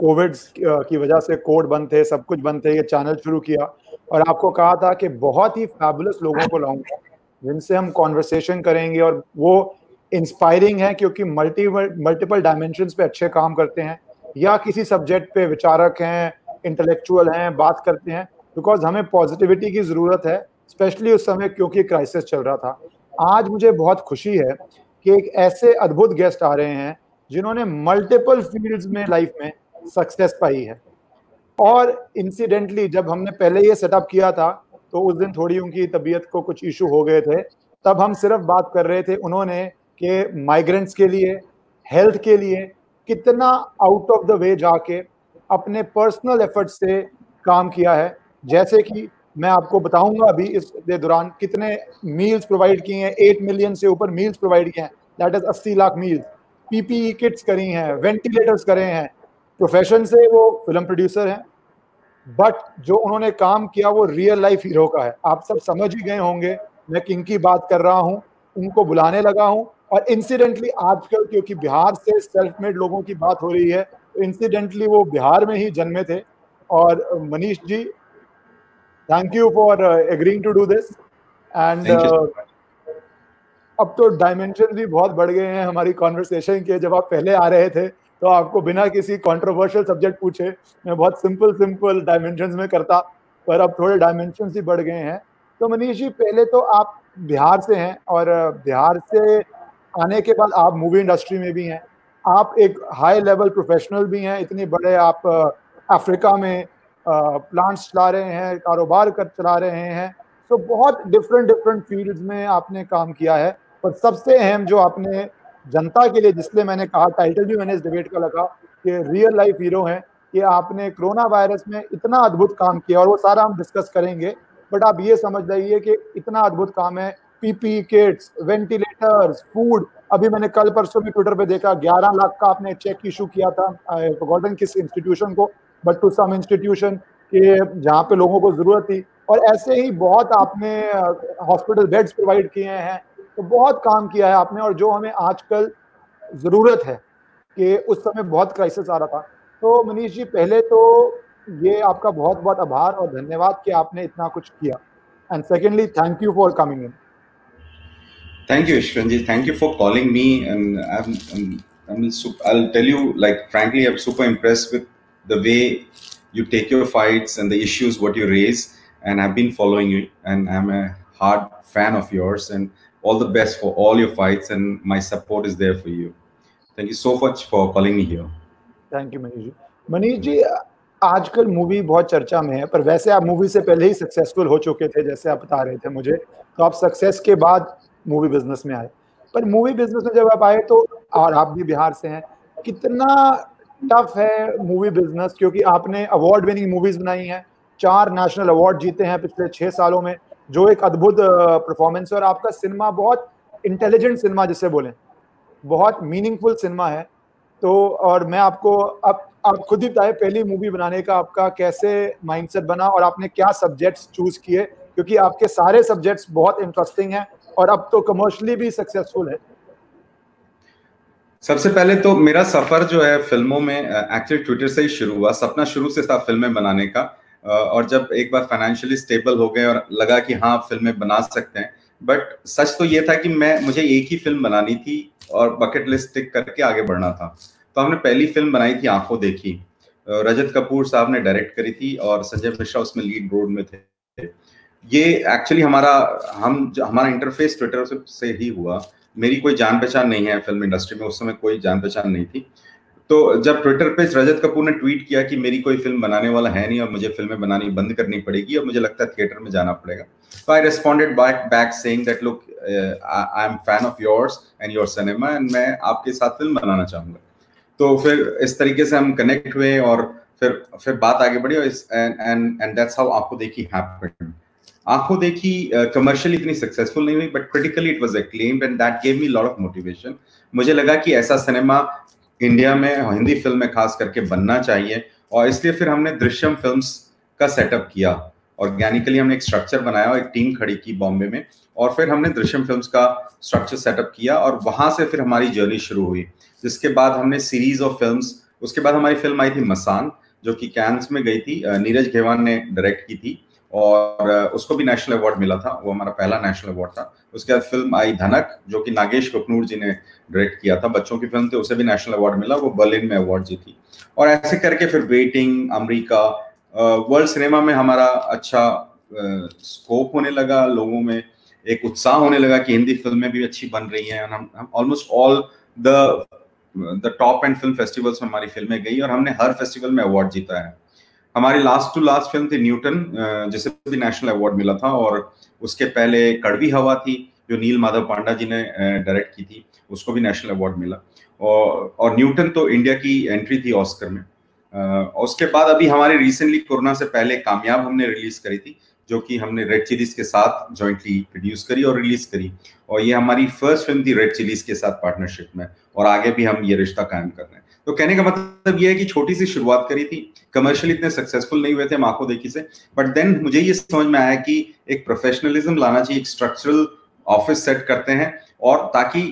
Covid की वजह से कोड बंद थे, सब कुछ बंद थे, ये चैनल शुरू किया। और आपको कहा था कि बहुत ही फैबुलस लोगों को लाऊँगा, जिनसे हम कॉन्वर्सेशन करेंगे और वो इंस्पायरिंग है क्योंकि मल्टी मल्टीपल डायमेंशन पे अच्छे काम करते हैं या किसी सब्जेक्ट पे विचारक हैं इंटेलेक्चुअल हैं, बात करते हैं बिकॉज़ हमें पॉजिटिविटी की ज़रूरत है स्पेशली उस समय क्योंकि क्राइसिस चल रहा था। आज मुझे बहुत खुशी है कि एक ऐसे अद्भुत गेस्ट आ रहे हैं, जिन्होंने मल्टीपल फील्ड्स में लाइफ में सक्सेस पाई है। और इंसिडेंटली जब हमने पहले ये सेटअप किया था तो उस दिन थोड़ी उनकी तबीयत को कुछ इशू हो गए थे। तब हम सिर्फ़ बात कर रहे थे उन्होंने कि माइग्रेंट्स के लिए हेल्थ के लिए कितना आउट ऑफ़ द वे जाके अपने पर्सनल एफर्ट से काम किया है। जैसे कि मैं आपको बताऊँगा अभी इस दौरान कितने मील्स प्रोवाइड किए हैं। एट मिलियन से ऊपर मील्स प्रोवाइड किए हैं। दैट इज़ अस्सी लाख मील्स पीपीई किट्स करी हैं वेंटिलेटर्स करे हैं। प्रोफेशन से वो फ़िल्म प्रोड्यूसर हैं बट जो उन्होंने काम किया वो रियल लाइफ हीरो का है। आप सब समझ ही गए होंगे मैं किन की बात कर रहा हूँ उनको बुलाने लगा हूँ और इंसिडेंटली आजकल क्योंकि बिहार से सेल्फ मेड लोगों की बात हो रही है तो इंसिडेंटली वो बिहार में ही जन्मे थे और Manish ji thank you for agreeing to do this and अब तो डायमेंशन भी बहुत बढ़ गए हैं हमारी कॉन्वर्सेशन के जब आप पहले आ रहे थे तो आपको बिना किसी कंट्रोवर्शियल सब्जेक्ट पूछे, मैं बहुत सिंपल सिंपल डायमेंशन में करता, पर अब थोड़े डायमेंशन ही बढ़ गए हैं। तो मनीष जी, पहले तो आप बिहार से हैं और बिहार से आने के बाद आप मूवी इंडस्ट्री में भी हैं। आप एक हाई लेवल प्रोफेशनल भी हैं, इतने बड़े आप अफ्रीका में प्लांट्स चला रहे हैं, कारोबार कर, चला रहे हैं। तो बहुत डिफरेंट डिफरेंट फील्ड्स में आपने काम किया है। पर सबसे अहम जो आपने जनता के लिए, जिसलिए मैंने कहा टाइटल भी मैंने इस डिबेट का लगा कि रियल लाइफ हीरो हैं, कि आपने कोरोना वायरस में इतना अद्भुत काम किया और वो सारा हम डिस्कस करेंगे। बट आप ये समझ रहिए कि इतना अद्भुत काम है। पीपी किट्स वेंटिलेटर्स फ़ूड अभी मैंने कल परसों में ट्विटर पे देखा 11 लाख का आपने चेक इशू किया था गॉर्डन किस इंस्टीट्यूशन को? बट टू सम इंस्टीट्यूशन के जहाँ पे लोगों को ज़रूरत थी। और ऐसे ही बहुत आपने हॉस्पिटल बेड्स प्रोवाइड किए हैं। तो बहुत काम किया है आपने और जो हमें आजकल ज़रूरत है कि उस समय बहुत क्राइसिस आ रहा था। तो मनीष जी, पहले तो ये आपका बहुत बहुत आभार और धन्यवाद कि आपने इतना कुछ किया। And secondly thank you for coming in thank you Ishwar ji thank you for calling me and I I tell you like frankly I am super impress with the way you take your fights and the issues what you raise and I have been following you and I am a hard fan of yours and all the best for all your fights and my support is there for you. Thank you so much for calling me here. Thank you, manish manish ji, आजकल movie बहुत चर्चा में है, पर वैसे आप movie से पहले ही सक्सेसफुल हो चुके थे, जैसे आप बता रहे थे मुझे तो आप सक्सेस के बाद मूवी बिज़नेस में आए। पर मूवी बिज़नेस में जब आप आए तो और आप भी बिहार से हैं, कितना टफ है मूवी बिज़नेस क्योंकि आपने अवार्ड विनिंग मूवीज़ बनाई हैं, चार नेशनल अवार्ड जीते हैं पिछले छह सालों में जो एक अद्भुत परफॉर्मेंस है और आपका सिनेमा बहुत इंटेलिजेंट सिनेमा जिसे बोले, बहुत मीनिंगफुल सिनेमा है। तो और मैं आपको, अब, आप खुद ही बताए पहली मूवी बनाने का आपका कैसे माइंडसेट बना और आपने क्या सब्जेक्ट्स चूज़ किए? क्योंकि आपके सारे सब्जेक्ट्स बहुत इंटरेस्टिंग हैं और अब तो कमर्शियली भी सक्सेसफुल है। सबसे पहले तो मेरा सफ़र जो है फ़िल्मों में एक्चुअली ट्विटर से ही शुरू हुआ। सपना शुरू से था फ़िल्में बनाने का। और जब एक बार फाइनेंशियली स्टेबल हो गए और लगा कि हाँ फ़िल्में बना सकते हैं। बट सच तो ये था कि मैं, मुझे एक ही फ़िल्म बनानी थी और बकेट लिस्ट टिक करके आगे बढ़ना था। तो हमने पहली फ़िल्म बनाई थी, आँखों देखी। रजत कपूर साहब ने डायरेक्ट करी थी और संजय मिश्रा उसमें लीड रोल में थे। ये एक्चुअली हमारा, हम, हमारा इंटरफेस ट्विटर से ही हुआ। मेरी कोई जान पहचान नहीं है फ़िल्म इंडस्ट्री में, उस समय कोई जान पहचान नहीं थी। तो जब ट्विटर पे रजत कपूर ने ट्वीट किया कि मेरी कोई फ़िल्म बनाने वाला है नहीं और मुझे फ़िल्में बनानी बंद करनी पड़ेगी और मुझे लगता है थिएटर में जाना पड़ेगा। तो I responded back back saying that look I am fan of yours and your cinema and मैं आपके साथ फ़िल्म बनाना चाहूँगा। तो फिर इस तरीके से हम कनेक्ट हुए और फिर फिर बात आगे बढ़ी और एंड एंड दैट्स हाउ आपको देखी हैपेंड आँखों देखी कमर्शियली uh, इतनी सक्सेसफुल नहीं हुई but critically it was acclaimed and that gave me lot of motivation मुझे लगा कि ऐसा सिनेमा इंडिया में, हिंदी फ़िल्म में खास करके बनना चाहिए और इसलिए फिर हमने दृश्यम फिल्म्स का सेटअप किया ऑर्गेनिकली हमने एक स्ट्रक्चर बनाया और एक टीम खड़ी की बॉम्बे में और फिर हमने दृश्यम फिल्म्स का स्ट्रक्चर सेटअप किया और वहाँ से फिर हमारी जर्नी शुरू हुई। जिसके बाद हमने सीरीज़ ऑफ़ फिल्म्स उसके बाद हमारी फ़िल्म आई थी मसान, जो कि कैंस में गई थी। नीरज घेवान ने डायरेक्ट की थी। और उसको भी नेशनल अवार्ड मिला था। वो हमारा पहला नेशनल अवार्ड था। उसके बाद फ़िल्म आई धनक, जो कि नागेश कपनूर जी ने डायरेक्ट किया था। बच्चों की फ़िल्म थी, उसे भी नेशनल अवार्ड मिला। वो बर्लिन में अवार्ड जीती। और ऐसे करके फिर वेटिंग अमरीका वर्ल्ड सिनेमा में हमारा अच्छा स्कोप होने लगा लोगों में। एक उत्साह होने लगा कि हिंदी फ़िल्में भी अच्छी बन रही हैं। हम almost all the the top end film festivals में हमारी फ़िल्में गई और हमने हर फेस्टिवल में अवार्ड जीता है। हमारी लास्ट टू लास्ट फ़िल्म थी न्यूटन जिसे भी नेशनल अवार्ड मिला था और उसके पहले कड़वी हवा थी, जो नील माधव पांडा जी ने डायरेक्ट की थी, उसको भी नेशनल अवार्ड मिला। और और न्यूटन तो इंडिया की एंट्री थी ऑस्कर में। और उसके बाद अभी हमारे रिसेंटली कोरोना से पहले कामयाब हमने रिलीज़ करी थी, जो कि हमने रेड चिलीज के साथ जॉइंटली प्रोड्यूस करी और रिलीज़ करी। और ये हमारी फ़र्स्ट फ़िल्म थी रेड चिलीज के साथ पार्टनरशिप में, और आगे भी हम ये रिश्ता कायम कर रहे हैं। तो कहने का मतलब ये है कि छोटी सी शुरुआत करी थी कमर्शियल इतने सक्सेसफुल नहीं हुए थे हम आँखों देखी से बट देन मुझे ये समझ में आया कि एक प्रोफेशनलिज्म लाना चाहिए, एक स्ट्रक्चरल ऑफ़िस सेट करते हैं और ताकि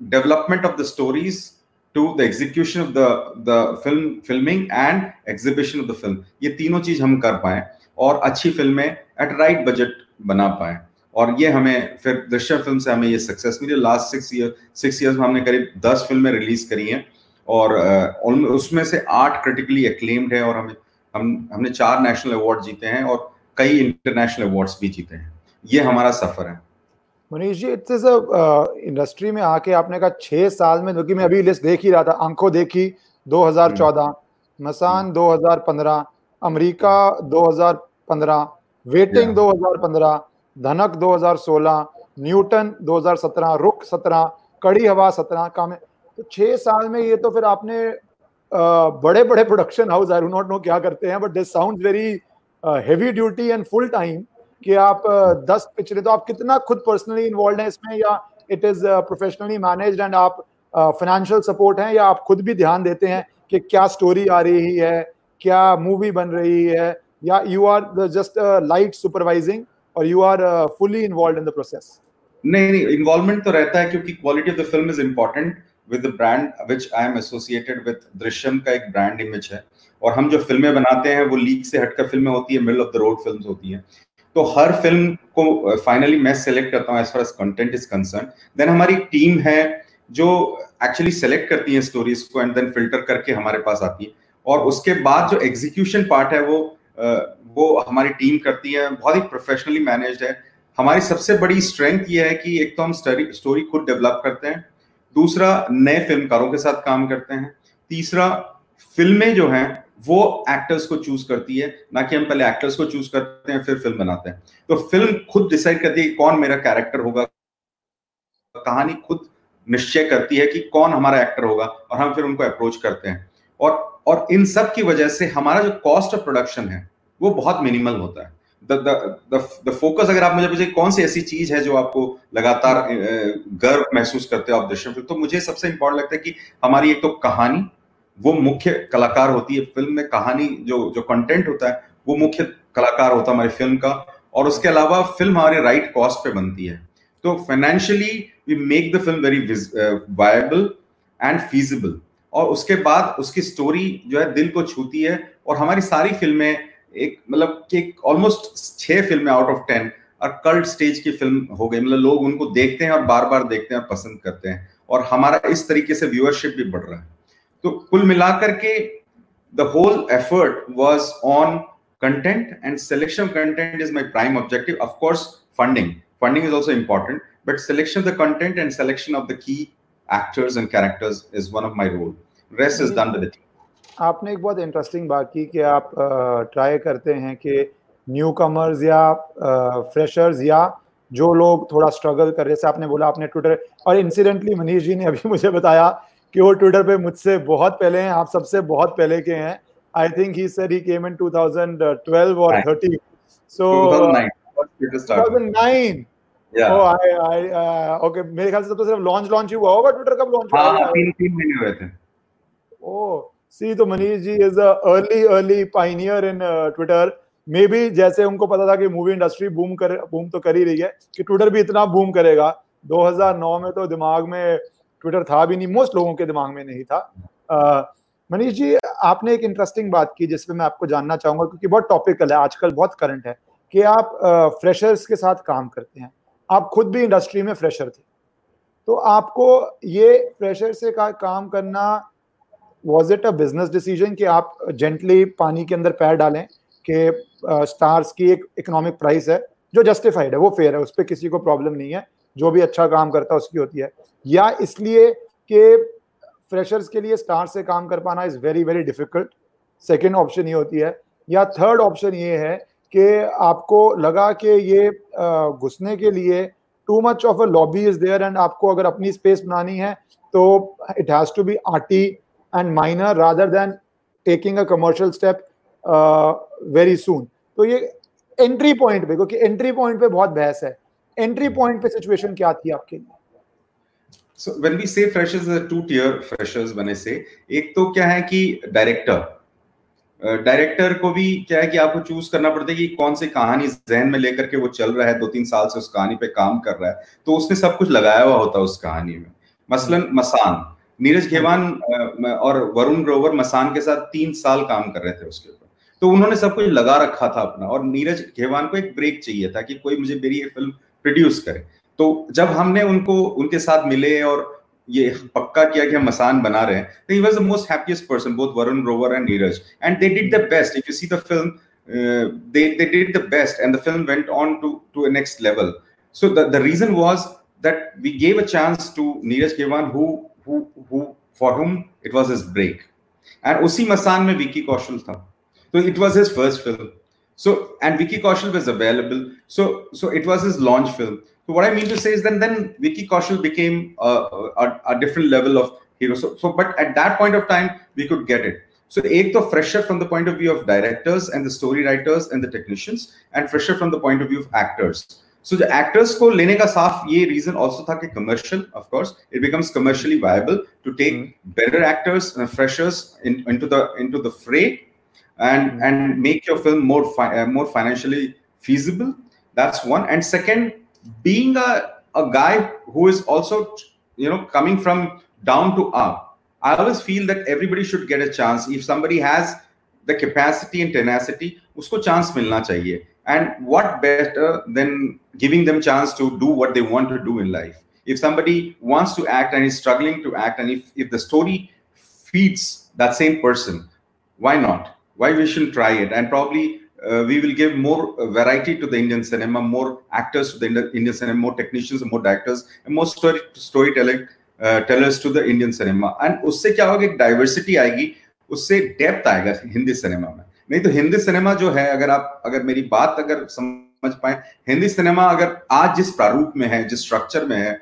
development of the stories to the execution of the the film filming and exhibition of the film ये तीनों चीज़ हम कर पाए और अच्छी फ़िल्में एट राइट बजट बना पाए। और ये हमें फिर दृश्य फ़िल्म से हमें ये सक्सेस मिली। Last six year six years में हमने करीब दस फ़िल्में रिलीज़ करी हैं। और उसमें से आठ क्रिटिकली एक्लेम्ड है और हमें हम हमने चार नेशनल अवार्ड जीते हैं और कई इंटरनेशनल अवार्ड्स भी जीते हैं। ये हमारा सफ़र है। मनीष जी इट्स इंडस्ट्री में आके आपने कहा छह साल में क्योंकि मैं अभी लिस्ट देख ही रहा था आँखों देखी 2014 हम्म। Masaan 2015 America 2015 Waiting 2015 Dhanak 2016 Newton 2017 रुक 17 कड़ी हवा 17 काम तो छह साल में ये तो फिर आपने बड़े बड़े production house I not know क्या करते हैं but this sound very heavy duty and full time कि आप दस पिक्चरें तो आप कितना खुद पर्सनली इन्वॉल्व हैं इसमें या it is professionally managed and आप फाइनेंशियल सपोर्ट हैं या आप खुद भी ध्यान देते हैं कि क्या स्टोरी आ रही है, क्या मूवी बन रही है या you are just light supervising और you are fully involve in the process नहीं नहीं इन्वॉल्वमेंट तो रहता है क्योंकि quality of the film is important with brand which I am associated with Drishyam का एक ब्रांड इमेज है। और हम जो फ़िल्में बनाते हैं, वो लीक से हटकर फ़िल्में होती है middle of the road film होती हैं। तो हर फ़िल्म को फाइनली मैं सेलेक्ट करता हूँ as far as content is concern then हमारी टीम है, जो एक्चुअली सेलेक्ट करती है स्टोरीज को एंड देन फ़िल्टर करके हमारे पास आती है। और उसके बाद जो एग्जीक्यूशन पार्ट है, वो वो हमारी टीम करती है। बहुत ही प्रोफेशनली मैनेज्ड है। हमारी सबसे बड़ी स्ट्रेंथ ये है कि एक तो हम स्टोरी खुद डेवलप करते हैं। दूसरा, नए फिल्मकारों के साथ काम करते हैं। तीसरा, फ़िल्में जो हैं, वो एक्टर्स को चूज़ करती है। ना कि हम पहले एक्टर्स को चूज़ करते हैं, फिर फ़िल्म बनाते हैं। तो फ़िल्म खुद डिसाइड करती है कि कौन मेरा कैरेक्टर होगा। कहानी खुद निश्चय करती है कि कौन हमारा एक्टर होगा और हम फिर उनको अप्रोच करते हैं। और और इन सब की वजह से हमारा जो कॉस्ट ऑफ़ प्रोडक्शन है, वो बहुत मिनिमल होता है। द फोकस अगर आप मुझे पूछे कौन सी ऐसी चीज़ है जो आपको लगातार गर्व महसूस करते हो आप दृश्य फ़िल्म तो मुझे सबसे इंपॉर्टेंट लगता है कि हमारी एक तो कहानी, वो मुख्य कलाकार होती है फ़िल्म में, कहानी जो जो कंटेंट होता है, वो मुख्य कलाकार होता है हमारी फ़िल्म का, और उसके अलावा फ़िल्म हमारे राइट कॉस्ट पे बनती है। तो financially we make the film very viable and feasible और उसके बाद उसकी स्टोरी जो है दिल को छूती है, और हमारी सारी फ़िल्में एक मतलब कि ऑलमोस्ट छह फ़िल्में आउट ऑफ़ टेन और कल्ट स्टेज की फ़िल्म हो गई। मतलब लोग उनको देखते हैं और बार बार देखते हैं और पसंद करते हैं। और हमारा इस तरीके से व्यूअरशिप भी बढ़ रहा है। तो कुल मिलाकर के the whole effort was on content and selection content is my prime objective of course funding funding is also important but selection of the content and selection of the key actors and characters is one of my role rest is done team आपने एक बहुत interesting बात की कि आप try करते हैं कि न्यू कमर्स या फ्रेशर्स या जो लोग थोड़ा स्ट्रगल कर रहे जैसे आपने बोला आपने ट्विटर और इंसिडेंटली मनीष जी ने अभी मुझे बताया कि वो ट्विटर पे मुझसे बहुत पहले हैं आप सबसे बहुत पहले के हैं। I think he said he came in 2012 और 13 so 2009 Yeah. Oh, I, I, uh, okay. मेरे ख्याल से तो सिर्फ़ लॉन्च लॉन्च ही हुआ होगा ट्विटर कब लॉन्च हुआ हाँ तीन तीन महीने हुए थे। ओह सी तो Manish ji is early early pioneer in Twitter maybe जैसे उनको पता था कि मूवी इंडस्ट्री बूम कर बूम तो कर ही रही है, कि ट्विटर भी इतना बूम करेगा। 2009 में तो दिमाग में ट्विटर था भी नहीं मोस्ट लोगों के दिमाग में नहीं था। मनीष जी, आपने एक इंटरेस्टिंग बात की जिसपे मैं आपको जानना चाहूँगा, क्योंकि बहुत टॉपिकल है, आजकल बहुत करंट है, कि आप फ्रेशर्स के साथ काम करते हैं। आप खुद भी इंडस्ट्री में फ्रेशर थे। तो आपको ये फ्रेशर से का, काम करना was it a business decision कि आप जेंटली पानी के अंदर पैर डालें कि स्टार्स की एक इकोनॉमिक प्राइस है, जो जस्टिफाइड है, वो फेयर है, उस पर किसी को प्रॉब्लम नहीं है, जो भी अच्छा काम करता है, उसकी होती है। या इसलिए कि फ्रेशर्स के लिए स्टार से काम कर पाना is very very difficult second option ये होती है। या थर्ड ऑप्शन ये है कि आपको लगा कि ये घुसने के लिए too much of a lobby is there and आपको अगर अपनी स्पेस बनानी है तो it has to be arty and minor rather than taking a commercial step very soon तो ये एंट्री पॉइंट पे क्योंकि एंट्री पॉइंट पे बहुत बहस है। एंट्री पॉइंट पे सिचुएशन क्या थी आपके लिए? Say freshers, there are two tier freshers when I say एक तो क्या है कि डायरेक्टर डायरेक्टर को भी क्या है कि आपको चूज़ करना पड़ता है कि कौन सी कहानी जहन में लेकर के वो चल रहा है दो तीन साल से उस कहानी पे काम कर रहा है। तो उसने सब कुछ लगाया हुआ होता है उस कहानी में। मसलन मसान। नीरज घेवान और वरुण ग्रोवर मसान के साथ तीन साल काम कर रहे थे उसके ऊपर। तो उन्होंने सब कुछ लगा रखा था अपना और नीरज घेवान को एक ब्रेक चाहिए था कि कोई मुझे मेरी ये फ़िल्म प्रोड्यूस करे। तो जब हमने उनको उनके साथ मिले और ये पक्का किया कि हम मसान बना रहे हैं तो he was the most happiest person both Varun Grover and Neeraj. And they did the best if you see the film they they did the best and the film went on to to a next level. So the, the reason was that we gave a chance to Neeraj Kevan who who who for whom it was his break. And Usi Masan mein Vicky Kaushal tha. So it was his first film. So and Vicky Kaushal was available. So so it was his launch film. So what I mean to say is then then Vicky Kaushal became a, a, a different level of hero. So, so but at that point of time we could get it. So eighth of fresher from the point of view of directors and the story writers and the technicians, and fresher from the point of view of actors. So the actors को लेने का साफ ये reason also था कि commercial of course it becomes commercially viable to take mm. better actors and freshers in, into the into the fray and mm. and make your film more fi- uh, more financially feasible. That's one. And second, being a, a guy who is also you know coming from down to up i always feel that everybody should get a chance if somebody has the capacity and tenacity usko chance milna chahiye and what better than giving them chance to do what they want to do in life? If somebody wants to act and is struggling to act and if, if the story feeds that same person why not? Why we shouldn't try it? And probably uh, we will give more uh, variety to the indian cinema more actors to the indian cinema more technicians more directors and more story storytelling uh, tellers to the indian cinema. And usse kya hoga diversity aayegi usse depth aayega hindi cinema mein नहीं तो Hindi cinema जो है अगर आप अगर मेरी बात अगर समझ पाए हिंदी सिनेमा अगर आज जिस प्रारूप में है जिस स्ट्रक्चर में है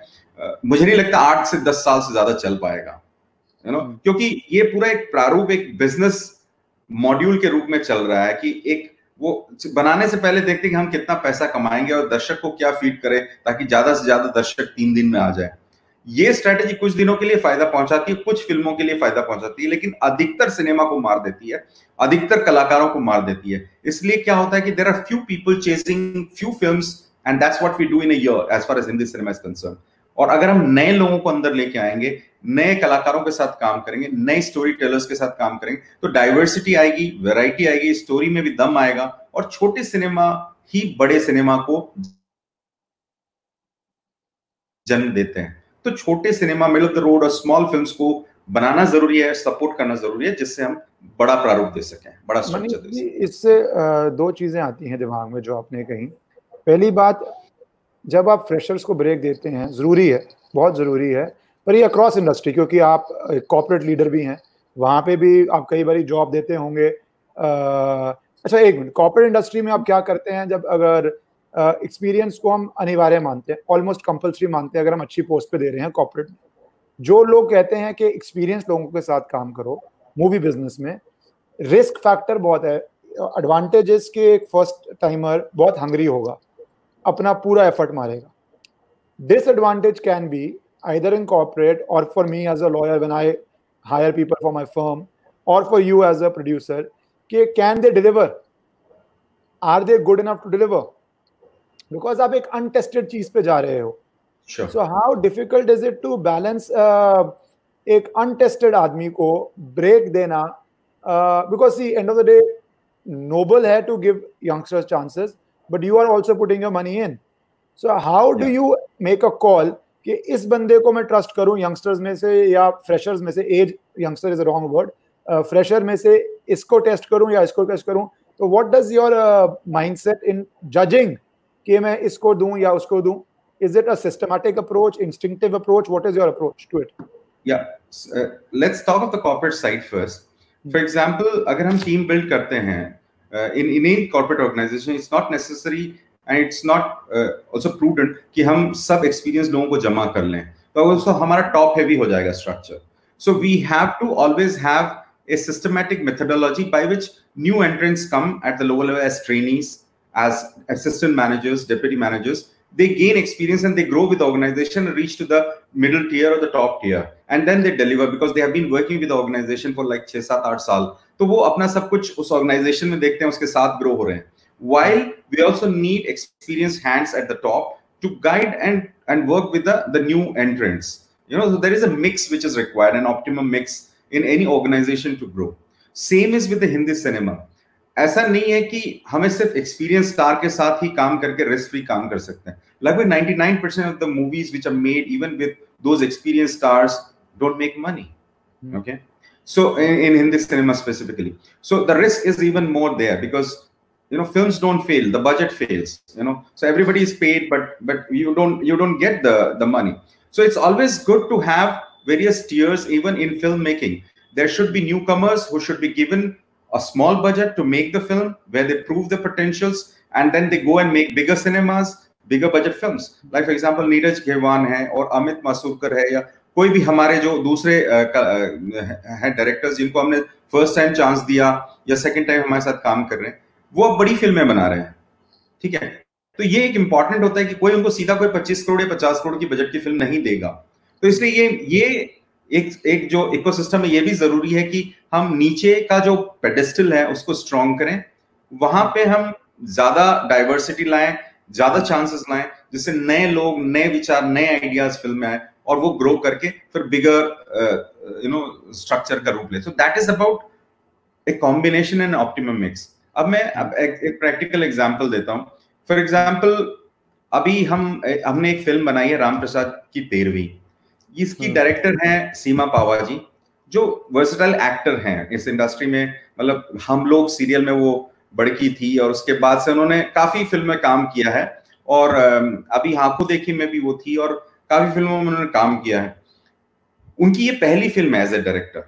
मुझे नहीं लगता आठ से दस साल से ज़्यादा चल पाएगा यू नो क्योंकि ये पूरा एक प्रारूप एक बिज़नेस मॉड्यूल के रूप में चल रहा है कि एक वो बनाने से पहले देखते हैं कि हम कितना पैसा कमाएँगे और दर्शक को क्या फ़ीड करें ताकि ज़्यादा से ज़्यादा दर्शक तीन दिन में आ जाए। ये स्ट्रेटेजी कुछ दिनों के लिए फ़ायदा पहुंचाती है, कुछ फ़िल्मों के लिए फ़ायदा पहुंचाती है, लेकिन अधिकतर सिनेमा को मार देती है, अधिकतर कलाकारों को मार देती है। इसलिए क्या होता है कि there are few people chasing few film and that's what we do in year as far as Hindi cinema is concern और अगर हम नए लोगों को अंदर लेके आएँगे, नए कलाकारों के साथ काम करेंगे, नए स्टोरी टेलर्स के साथ काम करेंगे तो डाइवर्सिटी आएगी वेराइटी आएगी स्टोरी में भी दम आएगा, और छोटे सिनेमा ही बड़े सिनेमा को जन्म देते हैं। तो छोटे सिनेमा मिडल द रोड और स्मॉल फिल्म्स को बनाना ज़रूरी है सपोर्ट करना ज़रूरी है जिससे हम बड़ा प्रारूप दे सकें बड़ा स्ट्रक्चर दे सकें। इससे दो चीज़ें आती हैं दिमाग में जो आपने कही। पहली बात जब आप फ्रेशर्स को ब्रेक देते हैं ज़रूरी है बहुत ज़रूरी है पर ये अक्रॉस इंडस्ट्री क्योंकि आप कॉर्पोरेट लीडर भी हैं वहाँ पे भी आप कई बार जॉब देते होंगे। अच्छा एक मिनट कॉर्पोरेट इंडस्ट्री में आप क्या करते हैं जब अगर एक्सपीरियंस को हम अनिवार्य मानते हैं ऑलमोस्ट कंपलसरी मानते हैं, अगर हम अच्छी पोस्ट पे दे रहे हैं कॉपरेट जो लोग कहते हैं कि एक्सपीरियंस लोगों के साथ काम करो मूवी बिज़नेस में रिस्क फैक्टर बहुत है। एडवांटेजेस के एक फ़र्स्ट टाइमर बहुत हंगरी होगा, अपना पूरा एफर्ट मारेगा। Disadvantage can be either in corporate or for me as a lawyer when I hire people for my firm or for you as a producer कि can they deliver? Are they good enough to deliver? Because आप एक untested चीज़ पे जा रहे हो। So how difficult is it to balance एक untested आदमी को ब्रेक देना? Because see end of the day noble है to give youngsters chances but you are also putting your money in so how do you make a call कि इस बंदे को मैं ट्रस्ट करूँ यंगस्टर्स में से या फ्रेशर्स में से as youngster is a wrong word fresher में से इसको टेस्ट करूँ या इसको टेस्ट करूँ? तो what does your mindset in judging कि मैं इसको दूँ या उसको दूँ? Is it a systematic approach instinctive approach what is your approach to it या let's talk of the corporate side first for example अगर हम टीम बिल्ड करते हैं in in any corporate organization it's not necessary and it's not also prudent कि हम सब experience लोगों को जमा कर लें। तो उसको हमारा टॉप हेवी हो जाएगा structure so we have to always have a systematic methodology by which new entrants come at the lower level as trainees as assistant managers deputy managers they gain experience and they grow with the organization and reach to the middle tier or the top tier and then they deliver because they have been working with the organization for like 6 7 8 साल तो वो अपना सब कुछ उस organisation में देखते हैं उसके साथ ग्रो हो रहे हैं while we also need experienced hands at the top to guide and and work with the the new entrants you know so there is a mix which is required an optimum mix in any organization to grow same is with the hindi cinema ऐसा नहीं है कि हमें सिर्फ़ experience star के साथ ही काम करके रिस्क फ्री काम कर सकते हैं लगभग 99% of the movies which are made even with those experience stars don't make money okay so in, in hindi cinema specifically so the risk is even more there because you know films don't fail the budget fails you know so everybody is paid but but you don't you don't get the the money so it's always good to have various tiers even in filmmaking there should be newcomers who should be given a small budget to make the film where they prove the potentials and then they go and make bigger cinemas, bigger budget films. Like, for example Neeraj Ghaywan है और अमित मासूरकर है या कोई भी हमारे जो दूसरे हैं डायरेक्टर्स जिनको हमने फ़र्स्ट टाइम चांस दिया या सेकंड टाइम हमारे साथ काम कर रहे हैं, वो अब बड़ी फ़िल्में बना रहे हैं। ठीक है? तो ये एक इंपॉर्टेंट होता है कि कोई उनको सीधा कोई 25 करोड़ या 50 करोड़ की बजट की फ़िल्म नहीं देगा। तो इसलिए ये ये एक एक जो इकोसिस्टम है ये भी ज़रूरी है कि हम नीचे का जो पेडेस्टल है उसको स्ट्रॉन्ग करें। वहाँ पे हम ज़्यादा डाइवर्सिटी लाएँ ज़्यादा चांसेस लाएँ जिससे नए लोग नए विचार नए आइडियाज़ फ़िल्म में आए और वो ग्रो करके फिर बिगर यू नो स्ट्रक्चर का रूप ले। So that is about a combination and optimum mix अब मैं अब एक, एक प्रैक्टिकल एग्जांपल देता हूँ। फॉर एग्जांपल अभी हम हमने एक फ़िल्म बनाई है राम प्रसाद की तेरहवीं। इसकी डायरेक्टर हम्म। हैं सीमा पावा जी जो वर्सटाइल एक्टर हैं इस इंडस्ट्री में। मतलब हम लोग सीरियल में वो बड़की थी और उसके बाद से उन्होंने काफ़ी फ़िल्म में काम किया है। और अभी आँखों देखी में भी वो थी और काफ़ी फ़िल्मों में उन्होंने काम किया है। उनकी ये पहली फ़िल्म है एज ए डायरेक्टर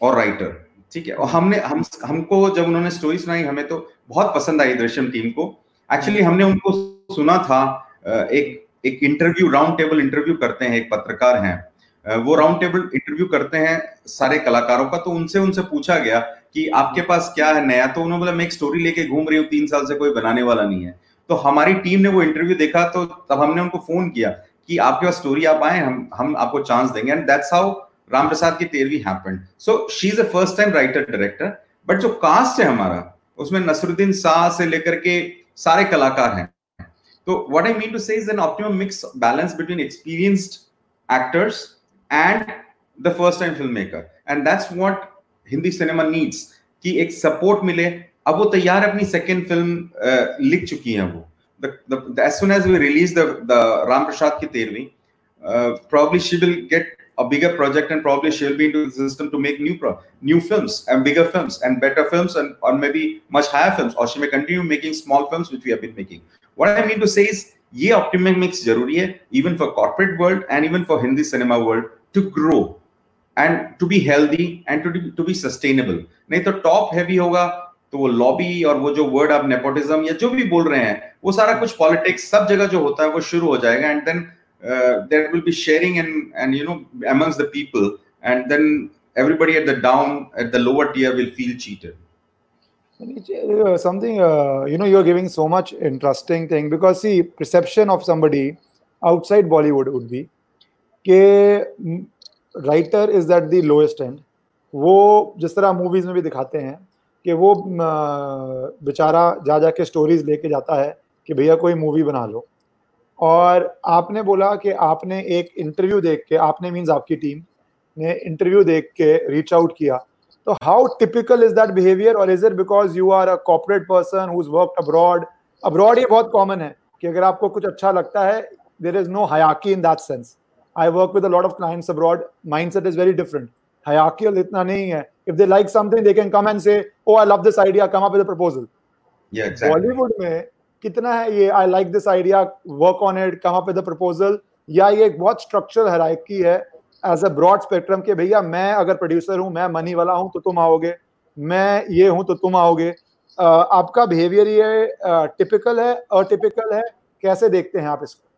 और राइटर ठीक है? और हमने हम हमको जब उन्होंने स्टोरी सुनाई हमें तो बहुत पसंद आई दृश्यम टीम को। एक्चुअली हम्म। हमने उनको सुना था एक एक इंटरव्यू राउंड टेबल इंटरव्यू करते हैं, एक पत्रकार हैं। वो राउंड टेबल इंटरव्यू करते हैं सारे कलाकारों का तो उनसे उनसे पूछा गया कि आपके पास क्या है, नया? तो उन्होंने बोला, मैं एक स्टोरी लेके घूम रही हूँ, तीन साल से कोई बनाने वाला नहीं है। तो हमारी टीम ने वो इंटरव्यू देखा तो तब हमने उनको फ़ोन किया कि आपके पास स्टोरी आप आए, हम हम आपको चांस देंगे। And that's how Ram Prasad ki Tehrvi happened so she is a first time writer director but जो कास्ट है हमारा, उसमें नसरुद्दीन शाह से लेकर के सारे कलाकार हैं। So what I mean to say is an optimum mix balance between experienced actors and the first time filmmaker. And that's what Hindi cinema needs कि एक सपोर्ट मिले अब वो तैयार अपनी सेकेंड फिल्म uh, लिख चुकी हैं वो the, the, the, as soon as we release the the Ram Prasad ki Tervi, uh, probably she will get a bigger project and probably she'll be into the system to make new pro- new films and bigger films and better films and or maybe much higher films or she may continue making small films which we have been making what i mean to say is ये optimum mix ज़रूरी है even for corporate world and even for Hindi cinema world to grow and to be healthy and to to be sustainable नहीं तो top heavy होगा तो वो lobby और वो जो वर्ड आप नेपोटिज्म या जो भी बोल रहे हैं वो सारा कुछ पॉलिटिक्स सब जगह जो होता है वो शुरू हो जाएगा and then there will be sharing and and you know amongst the people and then everybody at the down at the lower tier will feel cheated. Uh, something uh, you know you're giving so much interesting thing because see perception of somebody outside bollywood would be कि writer is that the lowest and वो जिस तरह movies में भी दिखाते हैं कि वो बेचारा जा जा के स्टोरीज लेके जाता है कि भैया कोई मूवी बना लो। और आपने बोला कि आपने एक इंटरव्यू देख के आपने मीन्स आपकी टीम ने इंटरव्यू देख के रीच आउट किया। तो how typical is that behaviour और is it because you are a corporate person who work abroad abroad ये बहुत कॉमन है कि अगर आपको कुछ अच्छा लगता है there is no हयाकी in that sense I work with a lot of clients abroad mindset is very different hierarchy इतना नहीं है। If they like something they can come and say oh i love this idea. Come up with a proposal. Yeah exactly. Bollywood में कितना है ये I like this idea work on it come up with a proposal या ये बहुत structural hierarchy है as a broad spectrum के भैया मैं अगर प्रोड्यूसर हूँ मैं मनी वाला हूँ तो तुम आओगे। मैं ये हूँ तो तुम आओगे। uh, आपका बिहेवियर ये टिपिकल है अटिपिकल है? कैसे देखते हैं आप इसको?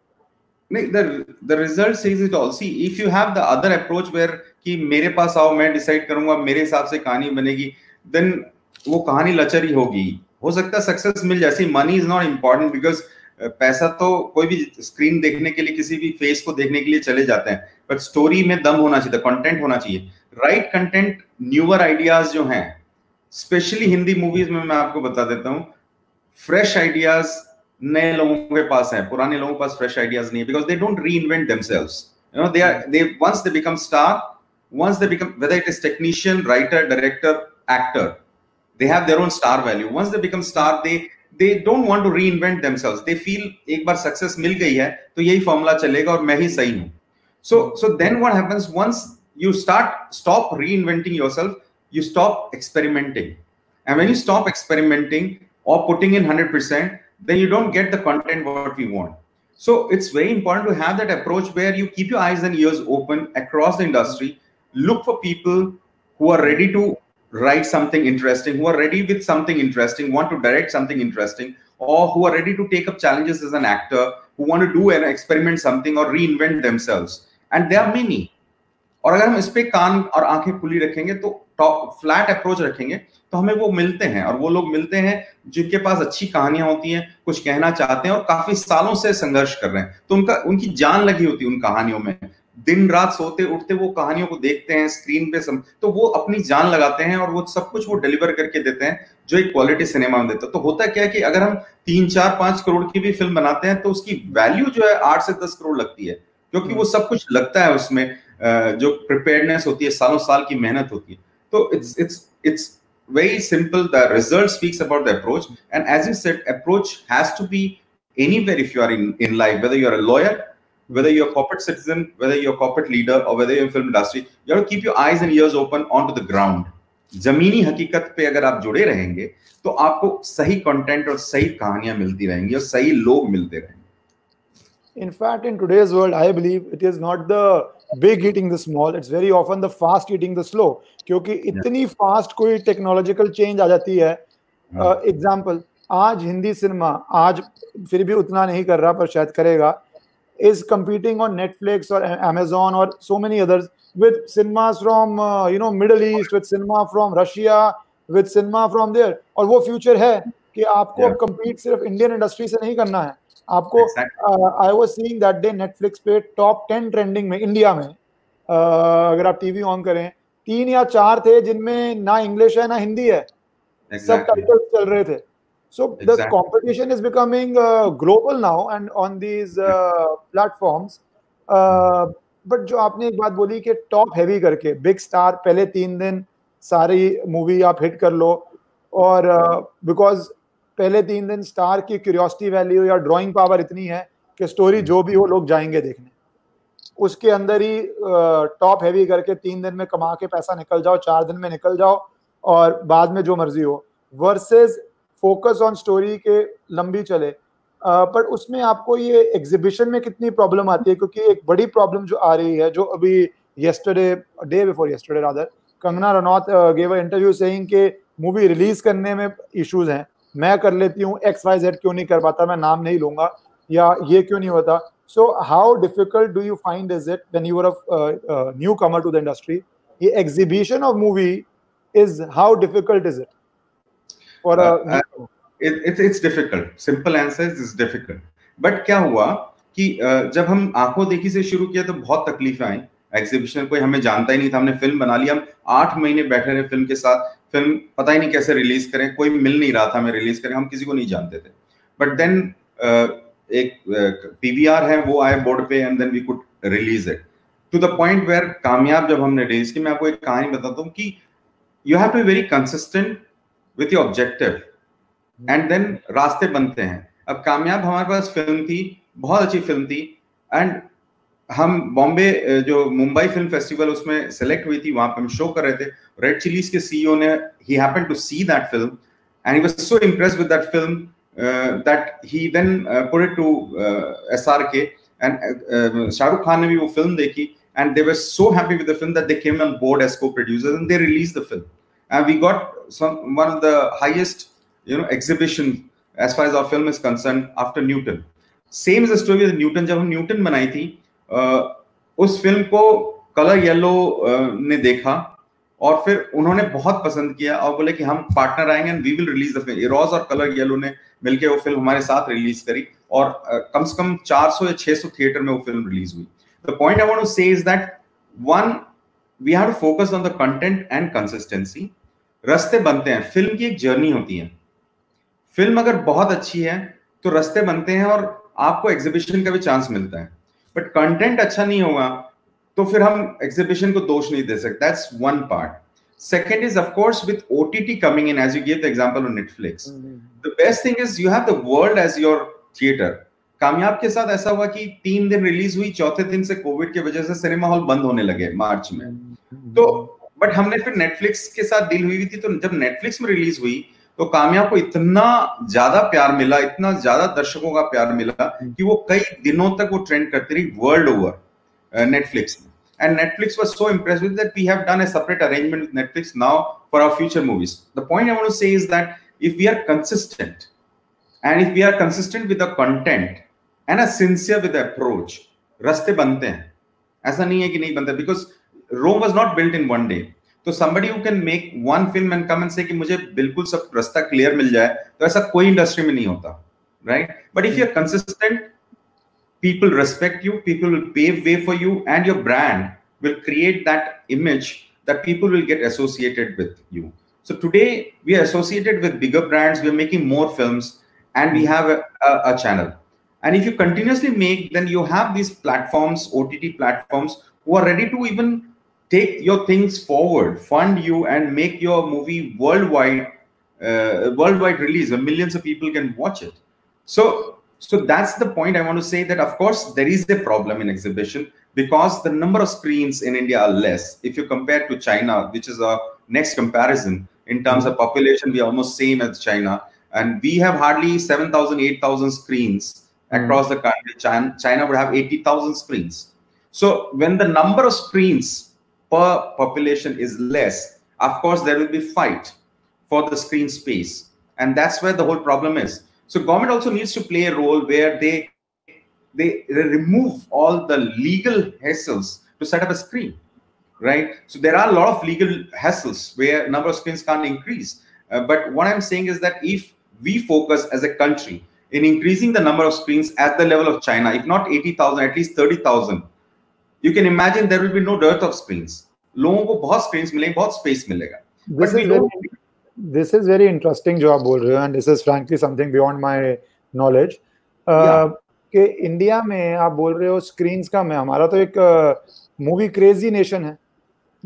नहीं the the result says it all see if you have the other approach where कि मेरे पास आओ मैं डिसाइड करूँगा मेरे हिसाब से कहानी बनेगी देन वो कहानी लचरी होगी। हो सकता है सक्सेस मिल जाए। Money is not important because पैसा तो कोई भी स्क्रीन देखने के लिए, किसी भी फेस को देखने के लिए चले जाते हैं बट स्टोरी में दम होना चाहिए कंटेंट होना चाहिए। राइट कंटेंट न्यूअर आइडियाज़ जो हैं स्पेशली हिंदी मूवीज़ में मैं आपको बता देता हूँ फ्रेश आइडियाज़ नए लोगों के पास है, पुराने लोगों के पास फ्रेश आइडियाज़ नहीं है because they don't reinvent themselves you know, they are, they, once they become star, once they become, whether it is technician, writer, director, actor, they have their own star value once they become star, they they don't want to reinvent themselves they feel एक बार success मिल गई है तो यही formula चलेगा और मैं ही सही हूं so so then what happens once you start stop reinventing yourself you stop experimenting and when you stop experimenting or putting in 100% then you don't get the content what we want. So it's very important to have that approach where you keep your eyes and ears open across the industry, look for people who are ready to write something interesting, who are ready with something interesting, want to direct something interesting, or who are ready to take up challenges as an actor, who want to do and experiment something or reinvent themselves. And there are many. और अगर हम इस पे कान और आँखें खुली रखेंगे तो फ्लैट अप्रोच रखेंगे तो हमें वो मिलते हैं और वो लोग मिलते हैं जिनके पास अच्छी कहानियाँ होती हैं कुछ कहना चाहते हैं और काफ़ी सालों से संघर्ष कर रहे हैं तो उनका उनकी जान लगी होती है उन कहानियों में दिन रात सोते उठते वो कहानियों को देखते हैं स्क्रीन पे सम, तो वो अपनी जान लगाते हैं और वो सब कुछ वो डिलीवर करके देते हैं जो एक क्वालिटी सिनेमा में देता है तो होता क्या है कि अगर हम तीन चार पाँच करोड़ की भी फ़िल्म बनाते हैं तो उसकी वैल्यू जो है आठ से दस करोड़ लगती है क्योंकि वो सब कुछ लगता है उसमें जो प्रिपेयरनेस होती है सालों साल की मेहनत होती है तो it's it's it's very simple. The result speaks about the approach. And as you said, approach has to be anywhere if you are in, in life, whether you're a lawyer, whether you're a corporate citizen, whether you're a corporate leader, or whether you're in film industry, you have to keep your eyes and ears open onto the ground. जमीनी हकीकत पे अगर आप जुड़े रहेंगे तो आपको सही कंटेंट और सही कहानियाँ मिलती रहेंगी और सही लोग मिलते रहेंगे In fact, in today's world, I believe it is not the big eating the small, it's very often the fast eating the slow. क्योंकि इतनी फास्ट कोई टेक्नोलॉजिकल चेंज आ जाती है एग्ज़ाम्पल uh, आज हिंदी सिनेमा आज फिर भी उतना नहीं कर रहा पर शायद करेगा is competing on Netflix or Amazon or so many others with cinemas from uh, you know Middle East, with cinema from Russia, with cinema from there. और वो फ्यूचर है कि आपको yeah. compete सिर्फ़ इंडियन इंडस्ट्री से नहीं करना है आपको I was seeing that day Netflix पे टॉप टेन ट्रेंडिंग में इंडिया में uh, अगर आप टीवी ऑन करें तीन या चार थे जिनमें ना इंग्लिश है ना हिंदी है सब टाइटल चल रहे थे so the competition is becoming global now and on these platforms but जो आपने एक बात बोली कि टॉप हैवी करके बिग स्टार पहले तीन दिन सारी मूवी आप हिट कर लो और बिकॉज़ uh, पहले तीन दिन स्टार की क्यूरियोसिटी वैल्यू या ड्राइंग पावर इतनी है कि स्टोरी जो भी हो लोग जाएँगे देखने। उसके अंदर ही टॉप हैवी करके तीन दिन में कमा के पैसा निकल जाओ चार दिन में निकल जाओ और बाद में जो मर्ज़ी हो। वर्सेस फोकस ऑन स्टोरी के लंबी चले। पर उसमें आपको ये एग्जीबिशन में कितनी प्रॉब्लम आती है? क्योंकि एक बड़ी प्रॉब्लम जो आ रही है, जो अभी yesterday day before yesterday rather Kangana Ranaut gave interview saying के मूवी रिलीज़ करने में इश्यूज़ हैं। मैं कर लेती हूँ एक्स वाई जेड क्यों नहीं कर पाता? मैं नाम नहीं लूँगा या ये क्यों नहीं होता? So how difficult do you find is it when you are newcomer to the industry ये exhibition of movie is how difficult is it for it's it's difficult simple answer is difficult but क्या हुआ कि uh, जब हम आँखों देखी से शुरू किया तो बहुत तकलीफें आई। एग्जीबिशन कोई हमें जानता ही नहीं था। हमने फ़िल्म बना ली। हम आठ महीने बैठे रहे फ़िल्म के साथ। फ़िल्म पता ही नहीं कैसे रिलीज़ करें। कोई मिल नहीं रहा था हमें रिलीज़ करें हम किसी को नहीं जानते थे। बट देन uh, एक पीवीआर uh, है वो आए बोर्ड पे and then we could release it to the point where कामयाब जब हमने रिलीज़ की मैं आपको एक कहानी बताता हूँ कि you have to very consistent with your objective and then रास्ते बनते हैं अब कामयाब हमारे पास फ़िल्म थी बहुत अच्छी फ़िल्म थी एंड हम बॉम्बे जो मुंबई फ़िल्म फेस्टिवल उसमें सेलेक्ट हुई थी वहाँ पर हम शो कर रहे थे रेड चिलीज के सीईओ ने he happened to see that film and he was so impressed with that film that he then put it to SRK and Shahrukh Khan ने भी वो फ़िल्म देखी and they were so happy with the film that they came on board as co-producers and they released the film. And we got some, one of the highest, you know, exhibition as far as our film is concerned after newton. Same is the story with newton. जब हम Newton बनाई थी उस film को colour yellow ने देखा और फिर उन्होंने बहुत पसंद किया और बोले कि हम पार्टनर आएँगे and we will release the film Eros और कलर येलो ने मिलकर वो फ़िल्म हमारे साथ रिलीज़ करी और कम से कम 400 या 600 थिएटर में वो फ़िल्म रिलीज़ हुई. The point I want to say is that one we have to focus on the content and consistency रस्ते बनते हैं। फ़िल्म की एक जर्नी होती है। फ़िल्म अगर बहुत अच्छी है तो रस्ते बनते हैं और आपको एग्जीबिशन का भी चांस मिलता है। बट कंटेंट अच्छा नहीं होगा तो फिर हम एग्जीबिशन को दोष नहीं दे सकते। That's one part second is of course with ott coming in as you gave the example on netflix. Mm-hmm. the best thing is you have the world as your theater. कामयाब के साथ ऐसा हुआ कि तीन दिन रिलीज़ हुई, चौथे दिन से कोविड की वजह से सिनेमा हॉल बंद होने लगे मार्च में। तो बट हमने फिर नेटफ्लिक्स के साथ डील हुई थी तो जब नेटफ्लिक्स में रिलीज़ हुई तो कामयाब को इतना ज़्यादा प्यार मिला, इतना ज़्यादा दर्शकों का प्यार मिला कि वो कई दिनों तक वो ट्रेंड करती रही world over Netflix and Netflix was so impress with that with Netflix now for our future movies the point I want to if we are consistent and if we are consistent with content है ना sincere with approach रस्ते बनते हैं। ऐसा नहीं है कि नहीं बनता because Rome was not built in one day तो somebody you can make one film and come and say कि मुझे बिल्कुल सब रास्ता क्लियर मिल जाए तो ऐसा कोई इंडस्ट्री में नहीं होता right but if you're consistent people respect you people will pave way for you and your brand will create that image that people will get associated with you so today we are associated with bigger brands we are making more film and we have a channel and if you continuously make then you have these platforms ott platforms who are ready to even take your things forward, fund you, and make your movie worldwide, uh, worldwide release, where millions of people can watch it. So, so that's the point I want to say. That of course there is a problem in exhibition because the number of screens in India are less. If you compare to China, which is our next comparison in terms of population, we are almost same as China, and we have hardly 7,000, 8,000 screens across the country. China, China would have 80,000 screens. So when the number of screens per population is less, of course, there will be fight for the screen space. And that's where the whole problem is. So government also needs to play a role where they, they, they remove all the legal hassles to set up a screen, right? So there are a lot of legal hassles where number of screens can't increase. Uh, but what I'm saying is that if we focus as a country in increasing the number of screens at the level of China, if not 80,000, at least 30,000, you can imagine there will be no dearth of screens लोगों को बहुत screens मिलेंगे बहुत space मिलेगा this is very, this is very interesting जो आप बोल रहे हो and this is frankly something beyond my knowledge uh, yeah. कि इंडिया में आप बोल रहे हो स्क्रीन्स कम है हमारा तो एक मूवी क्रेजी नेशन है